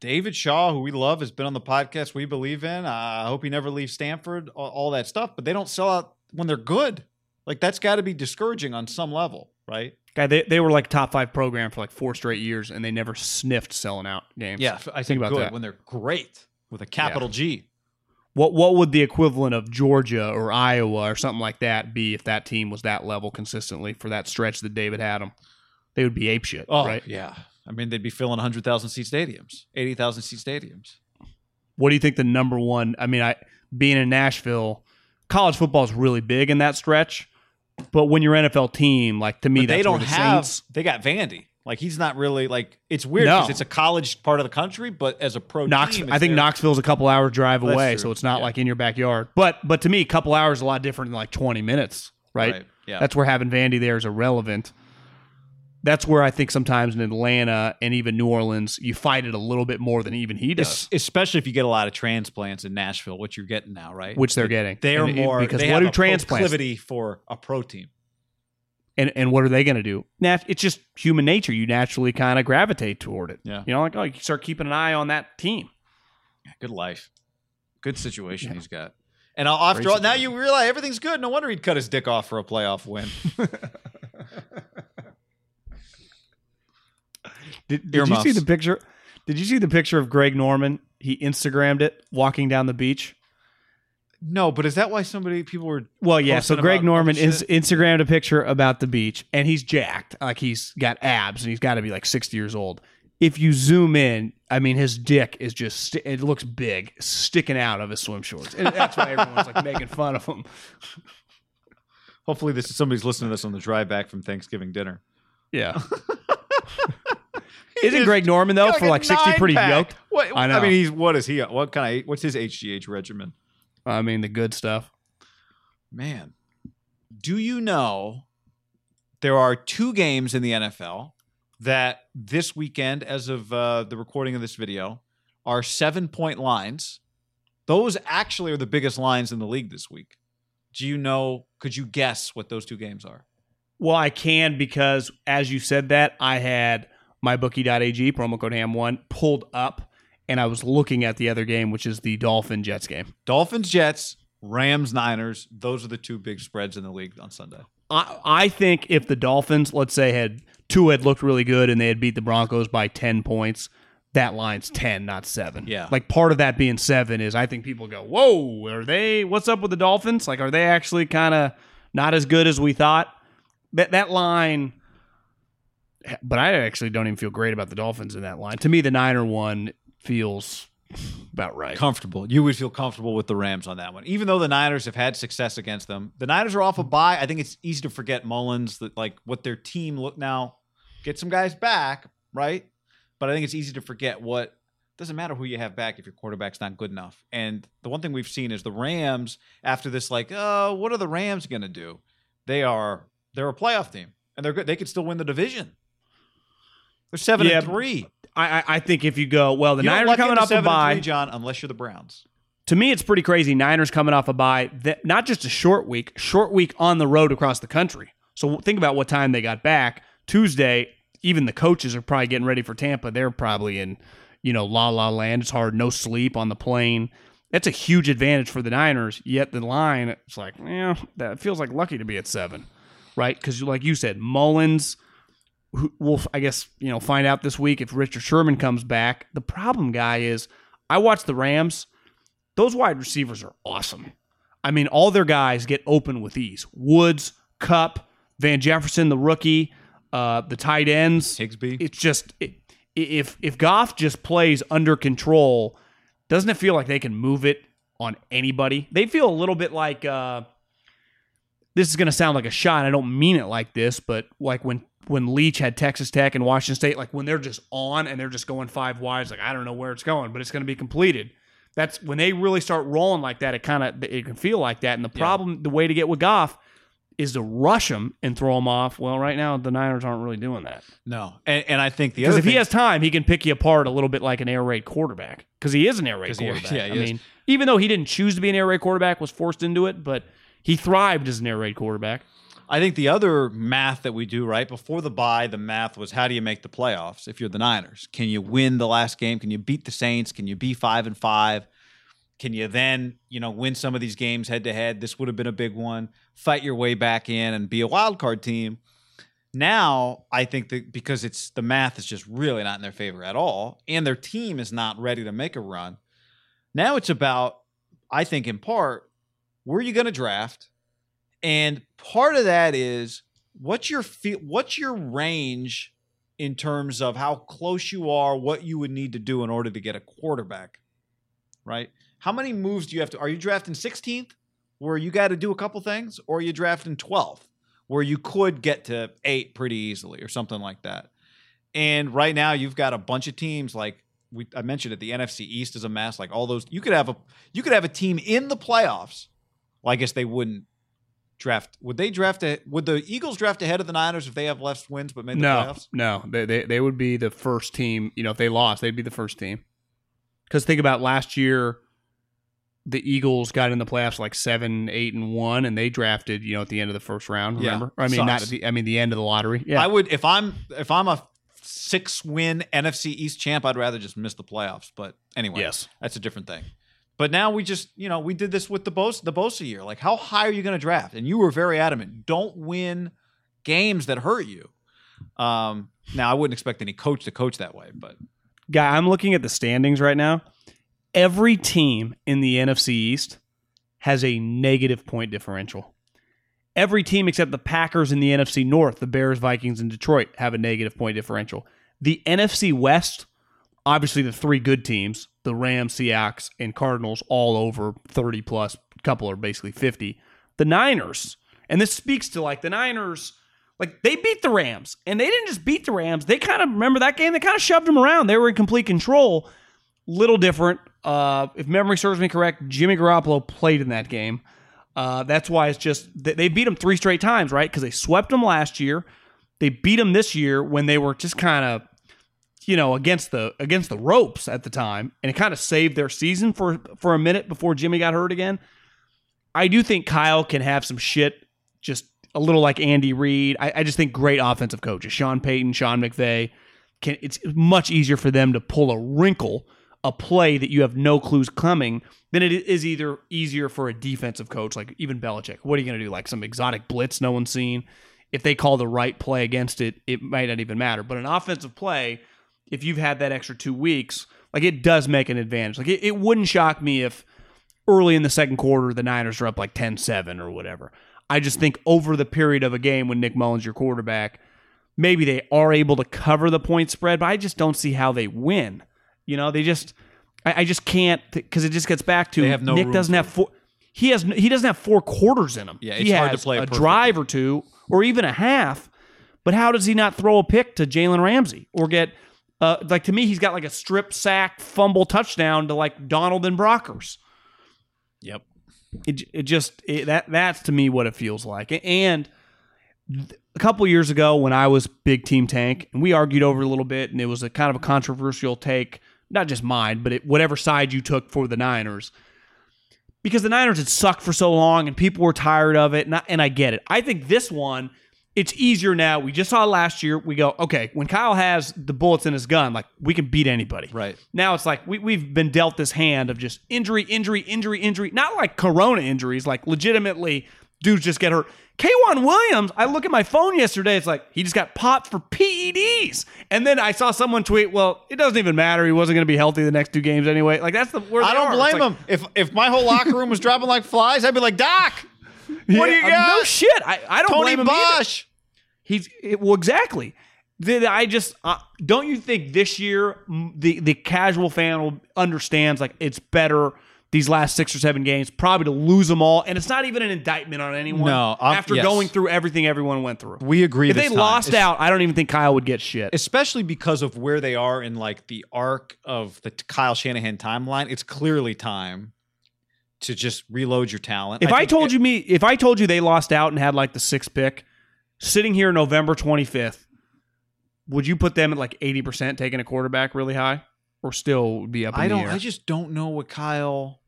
David Shaw, who we love, has been on the podcast we believe in. Uh, I hope he never leaves Stanford, all, all that stuff. But they don't sell out when they're good. Like that's got to be discouraging on some level, right? Guy, they, they were like top five program for like four straight years, and they never sniffed selling out games. Yeah, I Think about good that. when they're great with a capital G. What what would the equivalent of Georgia or Iowa or something like that be if that team was that level consistently for that stretch that David had them? They would be apeshit, Oh, right? yeah. I mean, they'd be filling 100,000 seat stadiums, 80,000 seat stadiums. What do you think the number one? I mean, I being in Nashville, college football is really big in that stretch. But when your NFL team, like to me, that's they don't the have. Saints, They got Vandy. Like he's not really like. It's weird No. it's a college part of the country, but as a pro Knox. team, I think it's Knoxville's a couple hours drive That's away, true. so it's not Yeah. like in your backyard. But but to me, a couple hours is a lot different than like twenty minutes, right? Right, yeah. That's where having Vandy there is irrelevant. That's where I think sometimes in Atlanta and even New Orleans, you fight it a little bit more than even he does, Es- especially if you get a lot of transplants in Nashville, which you're getting now, right? which they're getting. They're And more because they what do transplants proclivity for a pro team. and and what are they going to do? Nat- it's just human nature. You naturally kind of gravitate toward it. Yeah. you know, like oh, you start keeping an eye on that team. Good life, good situation he's got. And I'll- after all, now you realize everything's good. No wonder he'd cut his dick off for a playoff win. Did, did you see the picture? Did you see the picture of Greg Norman? He Instagrammed it walking down the beach. no, but is that why somebody people were? Well, yeah. So Greg Norman is? Instagrammed a picture about the beach, and he's jacked, like he's got abs, and he's got to be like sixty years old. If you zoom in, I mean, his dick is just it looks big, sticking out of his swim shorts, and that's why everyone's like making fun of him. Hopefully, this is somebody's listening to this on the drive back from Thanksgiving dinner. Yeah. Isn't Greg Norman though for like sixty pretty nine-pack. yoked? What, I I, mean, he's what is he? What kind of? What's his HGH regimen? I mean, the good stuff. Man, do you know there are two games in the NFL that this weekend, as of uh, the recording of this video, are seven point lines? Those actually are the biggest lines in the league this week. Do you know? Could you guess what those two games are? Well, I can because as you said that, I had mybookie.ag, promo code ham1, pulled up, and I was looking at the other game, which is the Dolphin Jets game. Dolphins, Jets, Rams, Niners. Those are the two big spreads in the league on Sunday. I, I think if the Dolphins, let's say, had two had looked really good and they had beat the Broncos by 10 points, that line's 10, not seven. Yeah. Like part of that being seven is I think people go, whoa, are they, what's up with the Dolphins? Like, are they actually kind of not as good as we thought? That, that line, but I actually don't even feel great about the Dolphins in that line. To me, the Niner one feels about right. Comfortable. You would feel comfortable with the Rams on that one. Even though the Niners have had success against them. The Niners are off a bye. I think it's easy to forget Mullens that like what their team look now. Get some guys back, right? But I think it's easy to forget what doesn't matter who you have back if your quarterback's not good enough. And the one thing we've seen is the Rams after this, like, oh, what are the Rams gonna do? They are they're a playoff team. And they're good. They could still win the division. They're seven Yeah, and three. I, I, I think if you go, well, the You Niners are coming off a bye. John, unless you're the Browns. to me, it's pretty crazy. Niners coming off a bye, that, not just a short week, short week on the road across the country. So think about what time they got back. Tuesday, even the coaches are probably getting ready for Tampa. They're probably in, you know, la la land. It's hard, no sleep on the plane. That's a huge advantage for the Niners. Yet the line, it's like, yeah, that feels like lucky to be at seven, right? Because like you said, Mullens. Who- We'll, I guess, you know, find out this week if Richard Sherman comes back. The problem, guy, is I watch the Rams those wide receivers are awesome. I mean, all their guys get open with ease. Woods, Kupp, Van Jefferson, the rookie, uh, the tight ends. Higbee. It's just it, if if Goff just plays under control, doesn't it feel like they can move it on anybody? They feel a little bit like uh, this is going to sound like a shot. I don't mean it like this, but like when when Leach had Texas Tech and Washington State, like when they're just on and they're just going five wides, like I don't know where it's going, but it's going to be completed. That's when they really start rolling like that. It kind of it can feel like that. And the problem, the way to get with Goff is to rush him and throw him off. Well, right now the Niners aren't really doing that No, and, and I think the because if he has time, he can pick you apart a little bit like an air raid quarterback because he is an air raid he- quarterback. yeah, he I is. mean, even though he didn't choose to be an air raid quarterback, was forced into it, but he thrived as an air raid quarterback. I think the other math that we do right before the bye, the math was how do you make the playoffs if you're the Niners? Can you win the last game? Can you beat the Saints? Can you be five and five? Can you then, you know, win some of these games head to head? This would have been a big one. Fight your way back in and be a wild card team. Now, I think that because it's the math is just really not in their favor at all, and their team is not ready to make a run. Now it's about, I think, in part, where are you going to draft? And part of that is what's your fe- what's your range in terms of how close you are, what you would need to do in order to get a quarterback, right? How many moves do you have to? Are you drafting 16th, where you got to do a couple things, or are you drafting 12th, where you could get to eight pretty easily, or something like that? And right now, you've got a bunch of teams like we I mentioned it. The NFC East is a mess. Like all those, you could have a you could have a team in the playoffs. Well, I guess they wouldn't draft. Would they draft a? Would the Eagles draft ahead of the Niners if they have less wins but made the No, playoffs? no, they, they they would be the first team. You know, if they lost, they'd be the first team. Because think about last year, the Eagles got in the playoffs like seven, eight, and one, and they drafted. You know, at the end of the first round. Yeah, Remember? I mean, not at the. I mean, the end of the lottery. Yeah, I would if I'm if I'm a six win NFC East champ, I'd rather just miss the playoffs. But anyway, Yes. that's a different thing. But now we just you know we did this with the Bosa the Bosa year. Like how high are you going to draft? And you were very adamant. Don't win games that hurt you. Um, now I wouldn't expect any coach to coach that way, but guy. I'm looking at the standings right now. Every team in the NFC East has a negative point differential. Every team except the Packers in the NFC North, the Bears, Vikings, and Detroit have a negative point differential. The NFC West, obviously the three good teams, the Rams, Seahawks, and Cardinals, all over 30 plus. Couple are basically 50. The Niners, and this speaks to like the Niners, like they beat the Rams, and they didn't just beat the Rams. They kind of remember that game. They kind of shoved them around. They were in complete control. Little different. Uh, if memory serves me correct, Jimmy Garoppolo played in that game. Uh, that's why it's just they beat them three straight times, right? Because they swept them last year. They beat them this year when they were just kind of, you know, against the against the ropes at the time, and it kind of saved their season for for a minute before Jimmy got hurt again. I do think Kyle can have some shit, just a little like Andy Reid. I, I just think great offensive coaches, Sean Payton, Sean McVay. can it's much easier for them to pull a wrinkle, a play that you have no clues coming, than it is either easier for a defensive coach like even Belichick. What are you going to do? Like some exotic blitz no one's seen? If they call the right play against it, it might not even matter. But an offensive play, if you've had that extra two weeks, like it does make an advantage. Like it, it wouldn't shock me if early in the second quarter the Niners are up like 10-7 or whatever. I just think over the period of a game when Nick Mullens your quarterback, maybe they are able to cover the point spread, but I just don't see how they win. You know, they just I, I just can't because it just gets back to no Nick doesn't have four. He has he doesn't have four quarters in him. Yeah, he it's hard to has play a perfectly. drive or two or even a half. But how does he not throw a pick to Jalen Ramsey or get uh, like to me he's got like a strip sack fumble touchdown to like Donald and Brockers. Yep. It, it just it, that that's to me what it feels like. And a couple years ago when I was big team tank and we argued over a little bit and it was a kind of a controversial take, not just mine, but it, whatever side you took for the Niners. Because the Niners had sucked for so long and people were tired of it and I, and I get it. I think this one it's easier now. We just saw last year. We go, okay, when Kyle has the bullets in his gun, like we can beat anybody. Right. Now it's like we, we've been dealt this hand of just injury, injury, injury, injury. Not like corona injuries, like legitimately dudes just get hurt. Kwan Williams, I look at my phone yesterday, it's like he just got popped for PEDs. And then I saw someone tweet, well, it doesn't even matter. He wasn't going to be healthy the next two games anyway. Like that's the where I don't are. blame like, him. If if my whole locker room was dropping like flies, I'd be like, Doc, what do you yeah, got? No shit. I, I don't Tony blame him either. Bosch. He's it, well, exactly. The, I just uh, don't you think this year m- the the casual fan will understands like it's better these last six or seven games probably to lose them all, and it's not even an indictment on anyone. No, um, after yes. going through everything everyone went through, We agree. if this they time. lost Es- out, I don't even think Kyle would get shit. especially because of where they are in like the arc of the Kyle Shanahan timeline, it's clearly time to just reload your talent. If I, think told it- you me, if I told you they lost out and had like the sixth pick, sitting here November twenty fifth, would you put them at like eighty percent taking a quarterback really high, or still would be up in I don't? I just don't know what Kyle.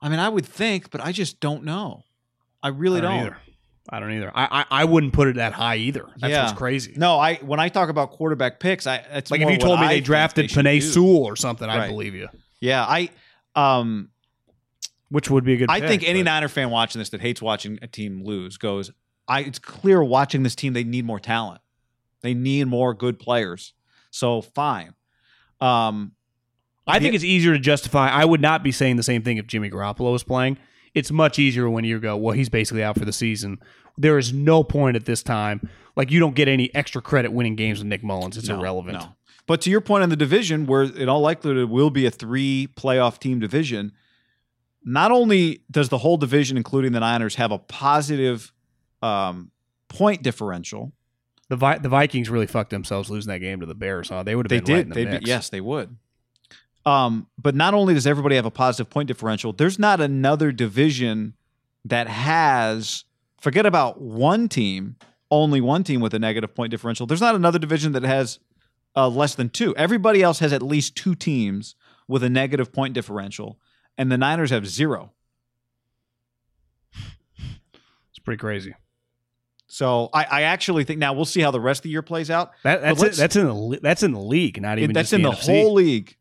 I mean, I would think, but I just don't know. I really I don't. either. I don't either. I, I I wouldn't put it that high either. That's Yeah. what's crazy. No, I when I talk about quarterback picks, I it's like if you told me I they drafted Penei do. Sewell or something, I'd believe you. Yeah, I um Which would be a good. I pick, think any but- Niner fan watching this that hates watching a team lose goes, I it's clear watching this team they need more talent. They need more good players. So fine. Um I think it's easier to justify. I would not be saying the same thing if Jimmy Garoppolo was playing. It's much easier when you go, well, he's basically out for the season. There is no point at this time. Like you don't get any extra credit winning games with Nick Mullens. It's no, irrelevant. no. But to your point on the division, where in all likelihood it will be a three playoff team division, not only does the whole division, including the Niners, have a positive um, point differential, The Vi- the Vikings really fucked themselves losing that game to the Bears. Huh? They would have they been right in did. the They'd mix. be, yes, they would. Um, but not only does everybody have a positive point differential, there's not another division that has. Forget about one team, only one team with a negative point differential. There's not another division that has uh, less than two. Everybody else has at least two teams with a negative point differential, and the Niners have zero. It's pretty crazy. So I, I actually think now we'll see how the rest of the year plays out. That, that's it, that's in the that's in the league, not even It- that's just in the NFC. whole league.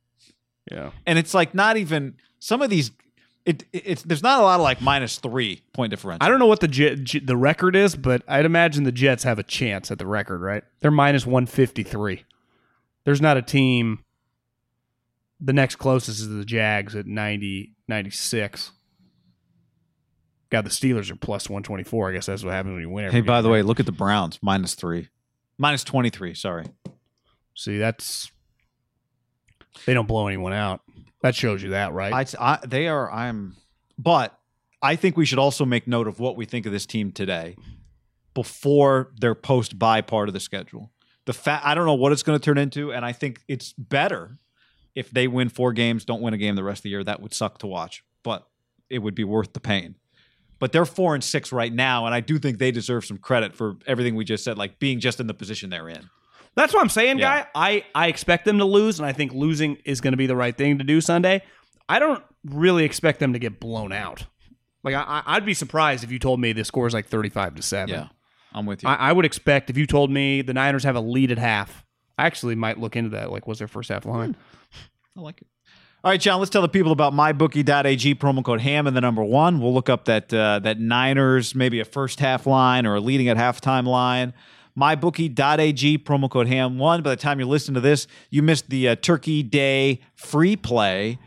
Yeah. and it's like not even some of these. It, it- it's there's not a lot of like minus three point differential. I don't know what the Jet, J- the record is, but I'd imagine the Jets have a chance at the record, right? They're minus 153. There's not a team. The next closest is the Jags at 90, 96. God, the Steelers are plus 124. I guess that's what happens when you win. every Hey, by the way, look at the Browns minus three, minus twenty three. Sorry. See, that's. They don't blow anyone out. That shows you that, right? I, I they are. I'm, but I think we should also make note of what we think of this team today, before their post bye part of the schedule. The fact I don't know what it's going to turn into, and I think it's better if they win four games, don't win a game the rest of the year. That would suck to watch, but it would be worth the pain. But they're four and six right now, and I do think they deserve some credit for everything we just said, like being just in the position they're in. That's what I'm saying, Yeah. guy. I, I expect them to lose, and I think losing is going to be the right thing to do Sunday. I don't really expect them to get blown out. Like I, I'd be surprised if you told me the score is like 35 to seven. Yeah, I'm with you. I, I would expect if you told me the Niners have a lead at half, I actually might look into that. Like, was their first half line? I like it. All right, John, let's tell the people about mybookie.ag promo code HAM and the number one. We'll look up that uh, that Niners, maybe a first half line or a leading at halftime line. MyBookie.ag promo code HAM1. By the time you listen to this, you missed the uh, Turkey Day free play.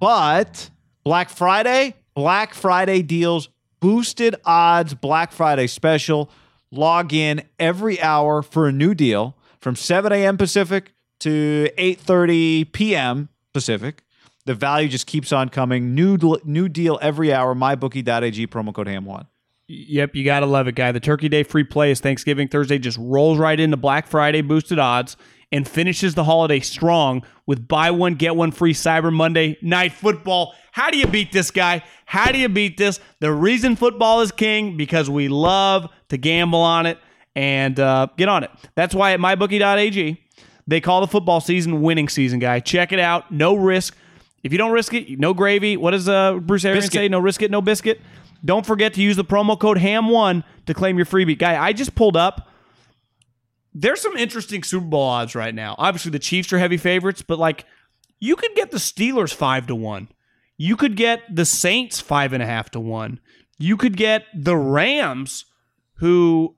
But Black Friday, Black Friday deals, boosted odds Black Friday special. Log in every hour for a new deal from 7 a.m. Pacific to 8:30 p.m. Pacific. The value just keeps on coming. New new deal every hour. MyBookie.ag promo code HAM1. Yep, you gotta love it, guy. The Turkey Day free play is Thanksgiving Thursday, just rolls right into Black Friday boosted odds and finishes the holiday strong with buy one get one free Cyber Monday night football. How do you beat this guy? How do you beat this? The reason football is king because we love to gamble on it and uh, get on it. That's why at mybookie.ag they call the football season winning season, guy. Check it out. No risk. If you don't risk it, no gravy. What does uh, Bruce Arians say? No risk it, no biscuit. Don't forget to use the promo code HAM1 to claim your freebie. Guy, I just pulled up. There's some interesting Super Bowl odds right now. Obviously, the Chiefs are heavy favorites, but like you could get the Steelers five to one. You could get the Saints five and a half to one. You could get the Rams, who,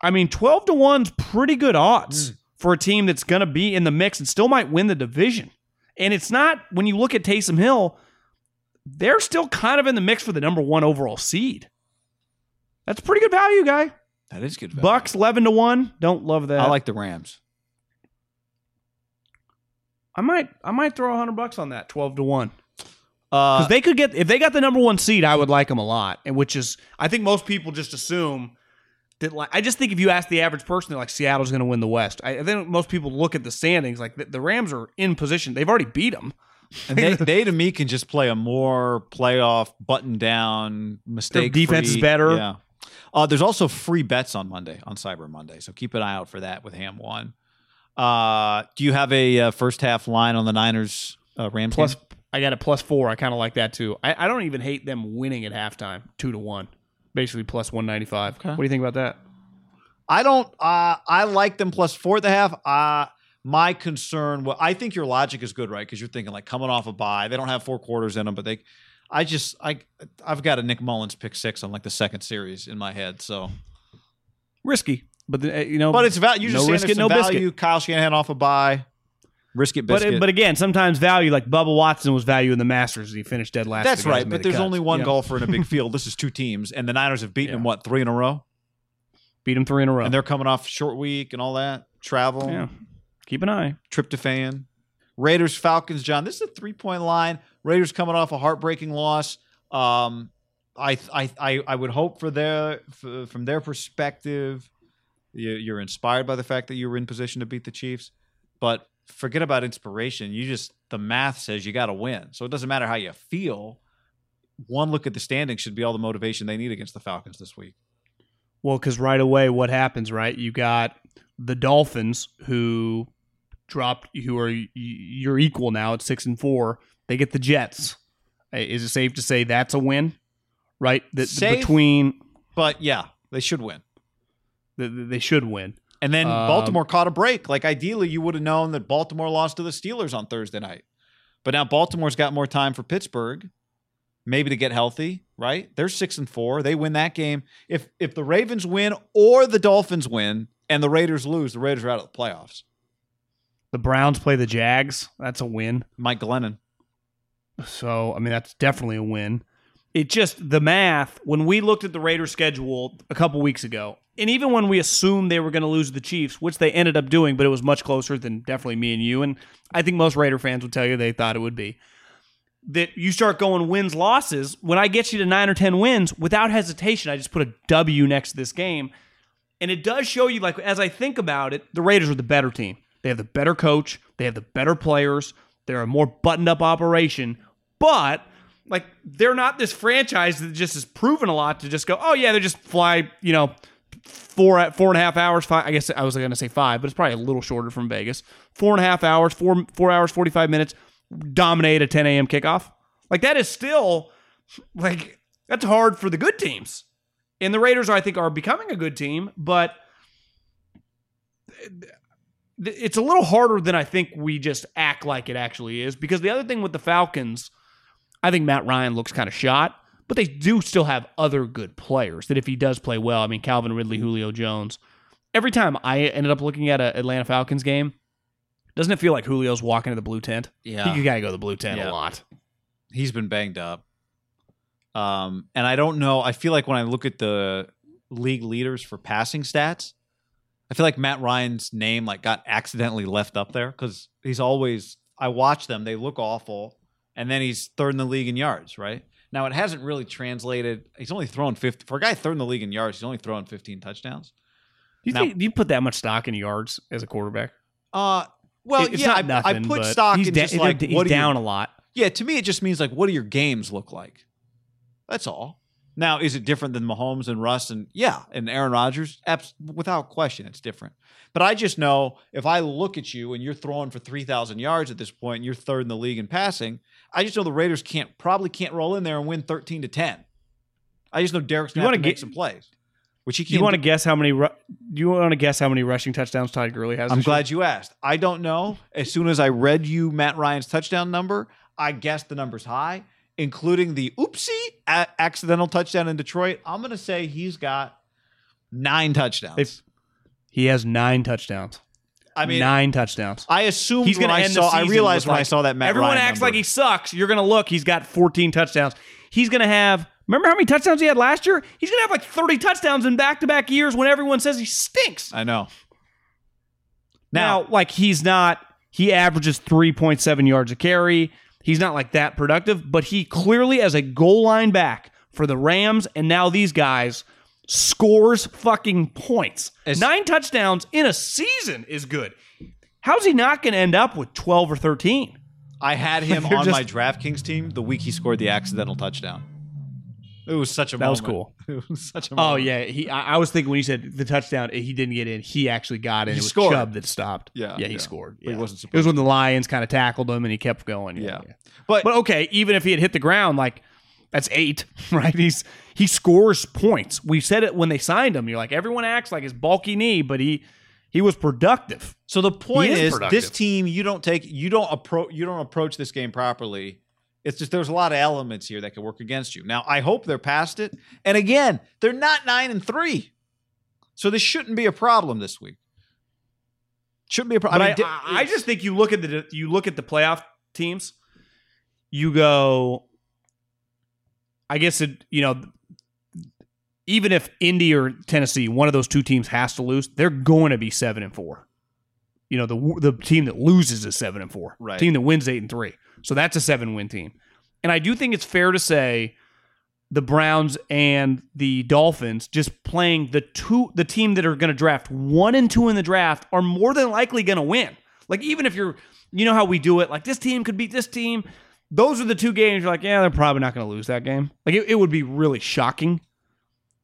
I mean, 12 to one's pretty good odds for a team that's going to be in the mix and still might win the division. And it's not, when you look at Taysom Hill, they're still kind of in the mix for the number one overall seed. That's pretty good value, guy. That is good. value. Bucks eleven to one. Don't love that. I like the Rams. I might. I might throw a hundred bucks on that twelve to one Uh, because they could get if they got the number one seed. I would like them a lot, and which is I think most people just assume that. Like I just think if you ask the average person, they're like Seattle's going to win the West. I, I think most people look at the standings like the, the Rams are in position. They've already beat them. and they, they to me can just play a more playoff button down mistake. defense is better. Yeah. Uh, there's also free bets on Monday on Cyber Monday, so keep an eye out for that with Ham One. Uh, do you have a uh, first half line on the Niners uh, Rams Plus, game? I got a plus four. I kind of like that too. I, I don't even hate them winning at halftime, two to one, basically plus one ninety five. Okay. What do you think about that? I don't. Uh, I like them plus four at the half. Uh, my concern. Well, I think your logic is good, right? Because you're thinking like coming off a bye, they don't have four quarters in them, but they. I just I I've got a Nick Mullens pick six on like the second series in my head, so. Risky, but the, uh, you know, But it's value. You're no just saying risk there's it, some no biscuit. value. Kyle Shanahan off a bye. Risk it, But biscuit. but again, sometimes value like Bubba Watson was value in the Masters. He finished dead last. That's right. But there's cuts. only one Yeah. golfer in a big field. This is two teams, and the Niners have beaten Yeah. them what three in a row, Beat him three in a row. and they're coming off short week and all that travel. yeah. Keep an eye. tryptophan. Raiders Falcons, John. This is a three point line. Raiders coming off a heartbreaking loss. Um, I I I, I would hope for their f from their perspective, you, you're inspired by the fact that you were in position to beat the Chiefs, but forget about inspiration. You just the math says you got to win, so it doesn't matter how you feel. One look at the standings should be all the motivation they need against the Falcons this week. Well, because right away, what happens? Right, you got the Dolphins who dropped, who are you're equal now at six and four. They get the Jets. Is it safe to say that's a win? Right, that between But yeah, they should win. the, the- they should win. And then Um, Baltimore caught a break. Like ideally, you would have known that Baltimore lost to the Steelers on Thursday night. But now Baltimore's got more time for Pittsburgh, maybe to get healthy. Right? They're six and four. They win that game. If if the Ravens win or the Dolphins win and the Raiders lose, the Raiders are out of the playoffs. The Browns play the Jags. That's a win. Mike Glennon. So, I mean, that's definitely a win. It just, the math, when we looked at the Raiders schedule a couple weeks ago, and even when we assumed they were going to lose the Chiefs, which they ended up doing, but it was much closer than definitely me and you, and I think most Raider fans would tell you they thought it would be, that you start going wins, losses. When I get you to nine or 10 wins, without hesitation, I just put a W next to this game. And it does show you, like, as I think about it, the Raiders are the better team. They have the better coach, they have the better players, they're a more buttoned up operation, but like they're not this franchise that just has proven a lot to just go, oh yeah, they just fly, you know, four four and a half hours. Five, I guess I was going to say five, but it's probably a little shorter from Vegas. Four and a half hours, four four hours, forty five minutes, dominate a ten a.m. kickoff. Like that is still like that's hard for the good teams. And the Raiders, I think, are becoming a good team, but it's a little harder than I think we just act like it actually is. Because the other thing with the Falcons, I think Matt Ryan looks kind of shot, but they do still have other good players. That if he does play well, I mean Calvin Ridley, Julio Jones. Every time I ended up looking at an Atlanta Falcons game, doesn't it feel like Julio's walking to the blue tent? Yeah. you gotta go to the blue tent Yeah. a lot. he's been banged up. Um, and I don't know. I feel like when I look at the league leaders for passing stats, I feel like Matt Ryan's name like got accidentally left up there because he's always. I watch them; they look awful, and then he's third in the league in yards. Right now, it hasn't really translated. He's only thrown fifty for a guy third in the league in yards. He's only thrown fifteen touchdowns. Do you Now- think do you put that much stock in yards as a quarterback? Uh, well, It- yeah, I, nothing. I put stock in da- just like he's what down a lot. Yeah, to me, it just means like, what do your games look like? That's all. Now, is it different than Mahomes and Russ and yeah, and Aaron Rodgers? Abs- without question, it's different. But I just know if I look at you and you're throwing for three thousand yards at this point, and you're third in the league in passing, I just know the Raiders can't probably can't roll in there and win thirteen to ten. I just know Derek's going to make get- some plays, which he Do you can't. want to guess how many? Ru- do you want to guess how many rushing touchdowns Todd Gurley has? I'm year? glad you asked. I don't know. As soon as I read you Matt Ryan's touchdown number, I guessed the number's high, including the oopsie a- accidental touchdown in Detroit. I'm going to say he's got nine touchdowns. If- He has nine touchdowns. I mean, nine touchdowns. I assumed He's going to end the saw. season. I realized when I saw that Matt Everyone Ryan acts number. like he sucks. You're going to look. He's got 14 touchdowns. He's going to have. Remember how many touchdowns he had last year? He's going to have like 30 touchdowns in back-to-back years when everyone says he stinks. I know. Now, Now, like he's not. He averages 3.7 yards a carry. He's not like that productive, but he clearly, as a goal line back for the Rams and now these guys, scores fucking points. As- Nine touchdowns in a season is good. How's he not going to end up with 12 or 13? I had him on just- my DraftKings team the week he scored the accidental touchdown. It was such a That was cool. It was such a Oh yeah, he. I, I was thinking when you said the touchdown, eh, he didn't get in. He actually got in. He it was scored. Chubb that stopped. Yeah, yeah, he yeah. scored. But he wasn't It was when the Lions kind of tackled him and he kept going. Yeah. But, But okay, even if he had hit the ground, like that's eight, right? He's he scores points. We said it when they signed him. You're like everyone acts like his bulky knee, but he he was productive. So the point is is, this team you don't take you don't approach you don't approach this game properly. It's just there's a lot of elements here that could work against you. Now I hope they're past it. And again, they're not nine and three, so this shouldn't be a problem this week. Shouldn't be a problem. I, I, I just think you look at the you look at the playoff teams, you go. I guess it you know, even if Indy or Tennessee, one of those two teams has to lose, they're going to be seven and four. You know the the team that loses is seven and four. Right. Team that wins eight and three. So that's a seven win team. And I do think it's fair to say the Browns and the Dolphins just playing the two the team that are going to draft one and two in the draft are more than likely going to win. Like even if you're you know how we do it, like this team could beat this team. Those are the two games you're like, yeah, they're probably not going to lose that game. Like it, it would be really shocking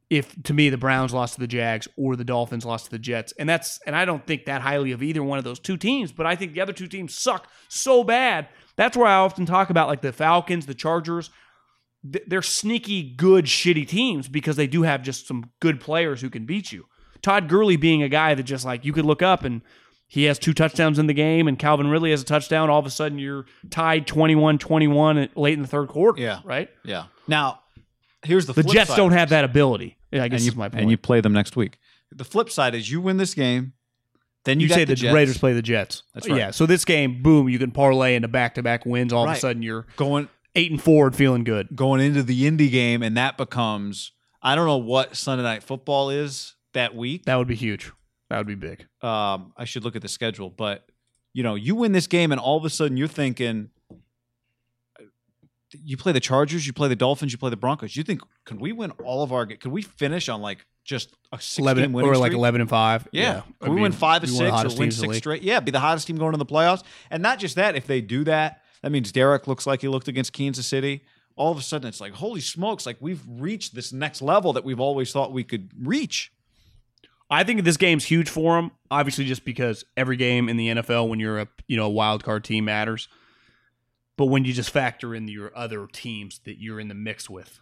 if to me the Browns lost to the Jags or the Dolphins lost to the Jets. And that's and I don't think that highly of either one of those two teams, but I think the other two teams suck so bad. That's where I often talk about like the Falcons, the Chargers. They're sneaky good shitty teams because they do have just some good players who can beat you. Todd Gurley being a guy that just like you could look up and he has two touchdowns in the game and Calvin Ridley has a touchdown, all of a sudden you're tied 21-21 late in the third quarter, Yeah. right? yeah. Now here's the The Jets don't have that ability. Yeah, I guess and you, my point. and you play them next week. The flip side is you win this game, then you, you say the, the, Raiders play the Jets. That's right. Yeah. So this game, boom, you can parlay into back to back wins. All of a sudden, you're going eight and four and feeling good. going into the indie game, and that becomes I don't know what Sunday night football is that week. That would be huge. That would be big. Um, I should look at the schedule, but you know, you win this game, and all of a sudden you're thinking. You play the Chargers, you play the Dolphins, you play the Broncos. You think can we win all of our? Could we finish on like just a six Eleven game winning or like streak? eleven and five. Yeah. That'd we be- win five or be one of the six or win teams in the six straight? Yeah, be the hottest team going to the playoffs. And not just that, if they do that, that means Derek looks like he looked against Kansas City. All of a sudden, it's like, holy smokes, like we've reached this next level that we've always thought we could reach. I think this game's huge for them. Obviously, just because every game in the NFL, when you're a you know a wild card team, matters. But when you just factor in your other teams that you're in the mix with,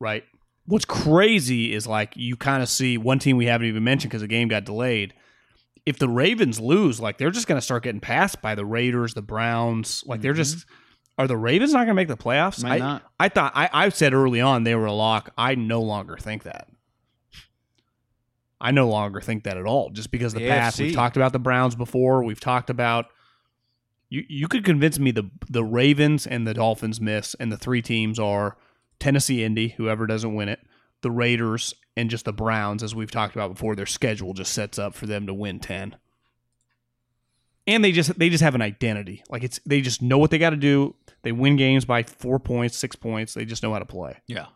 right? What's crazy is like you kind of see one team we haven't even mentioned because the game got delayed. if the Ravens lose, like they're just going to start getting passed by the Raiders, the Browns. Like they're just mm-hmm. are the Ravens not going to make the playoffs? Might I, not. I thought I, I said early on they were a lock. I no longer think that. I no longer think that at all. Just because the, The past we've talked about the Browns before, we've talked about you. You could convince me the the Ravens and the Dolphins miss, and the three teams are Tennessee, Indy, whoever doesn't win it, the Raiders, and just the Browns, as we've talked about before. Their schedule just sets up for them to win ten, and they just they just have an identity. Like it's they just know what they got to do. They win games by four points, six points. They just know how to play. Yeah.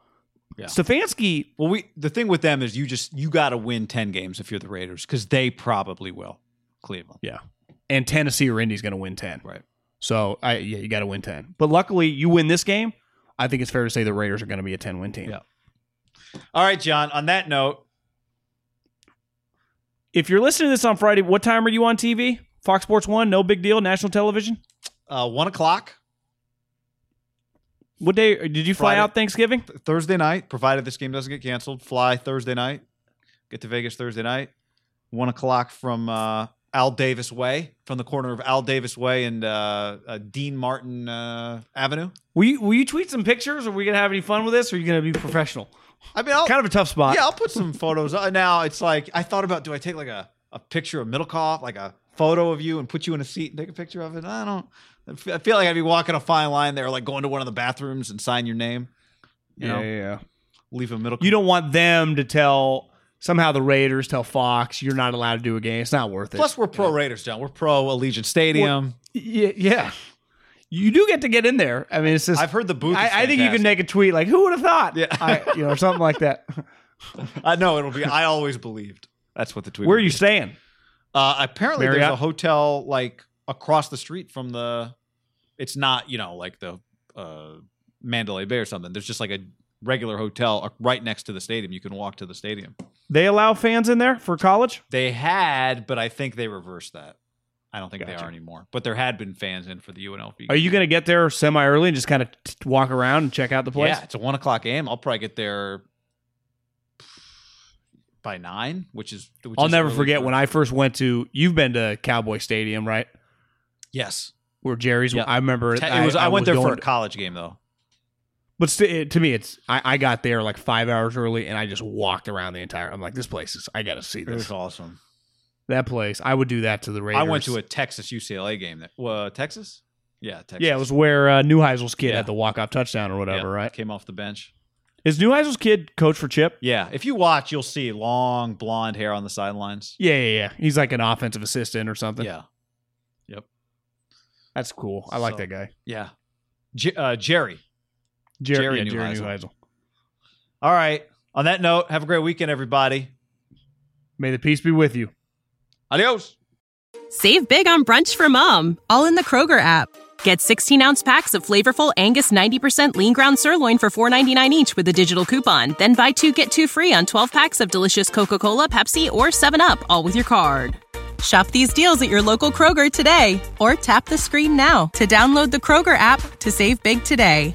Yeah. Stefanski, Well, we the thing with them is you just you got to win ten games if you're the Raiders because they probably will. Cleveland. yeah, and Tennessee or Indy's going to win ten. Right. So I yeah, you got to win ten. But luckily, you win this game. I think it's fair to say the Raiders are going to be a ten win team. Yeah. All right, John. On that note, If you're listening to this on Friday, what time are you on TV? Fox Sports One, no big deal. National television. uh, one o'clock What day did you fly Friday. out Thanksgiving? th- Thursday night, provided this game doesn't get canceled. Fly Thursday night. Get to Vegas Thursday night. One o'clock from uh, Al Davis Way, from the corner of Al Davis Way and uh, uh, Dean Martin uh, Avenue. Will you, will you tweet some pictures? Are we going to have any fun with this? Or are you going to be professional? I mean, I'll, Kind of a tough spot. yeah, I'll put some photos. Uh, now it's like I thought about: do I take like a, a picture of Middlekauff, like a photo of you, and put you in a seat and take a picture of it? I don't. I feel like I'd be walking a fine line there, like going to one of the bathrooms and sign your name. You know, yeah, yeah. leave a middle. You don't want them to tell somehow the Raiders tell Fox you're not allowed to do a game. It's not worth it. Plus, we're pro Raiders, John. We're pro Allegiant Stadium. yeah, yeah. You do get to get in there. I mean, it's just. I've heard the booth. I, I think you can make a tweet like, "Who would have thought?" Yeah. I, you know, or something like that. I know it'll be. I always believed. That's what the tweet. Where are you be. staying? Uh, apparently, there's a hotel like across the street from the. It's not you know like the uh, Mandalay Bay or something. There's just like a regular hotel uh, right next to the stadium. You can walk to the stadium. They allow fans in there for college. They had, but I think they reversed that. I don't think they Gotcha. are anymore. But there had been fans in for the UNLV. Are you going to get there semi early and just kind of t- walk around and check out the place? Yeah, it's a one o'clock game. I'll probably get there by nine, which is. Which I'll is never forget for- when I first went to. You've been to Cowboy Stadium, right? Yes, Where Jerry's. Yeah. I remember. It was. I, went there for a college game though. But st- it, to me, it's I, I got there like five hours early, and I just walked around the entire. I'm like, this place is. I got to see It this. was awesome. That place. I would do that to the Raiders. I went to a Texas UCLA game. That, uh, Texas? Yeah, Texas. Yeah, it was where uh, Neuheisel's kid Yeah. had the walk off touchdown or whatever, Yeah, right? Came off the bench. Is Neuheisel's kid coach for Chip? Yeah, if you watch, you'll see long blonde hair on the sidelines. Yeah, yeah, yeah. He's like an offensive assistant or something. Yeah, Yep. That's cool. I like So- that guy. yeah. J- uh, Jerry. Jer- Jerry yeah, Jerry Neuheisel. Neuheisel. All right. On that note, have a great weekend, everybody. May the peace be with you. Adios. Save big on brunch for mom, all in the Kroger app. Get 16 ounce packs of flavorful Angus 90% lean ground sirloin for $4.99 each with a digital coupon. Then buy two get two free on 12 packs of delicious Coca Cola, Pepsi, or 7UP, all with your card. Shop these deals at your local Kroger today or tap the screen now to download the Kroger app to save big today.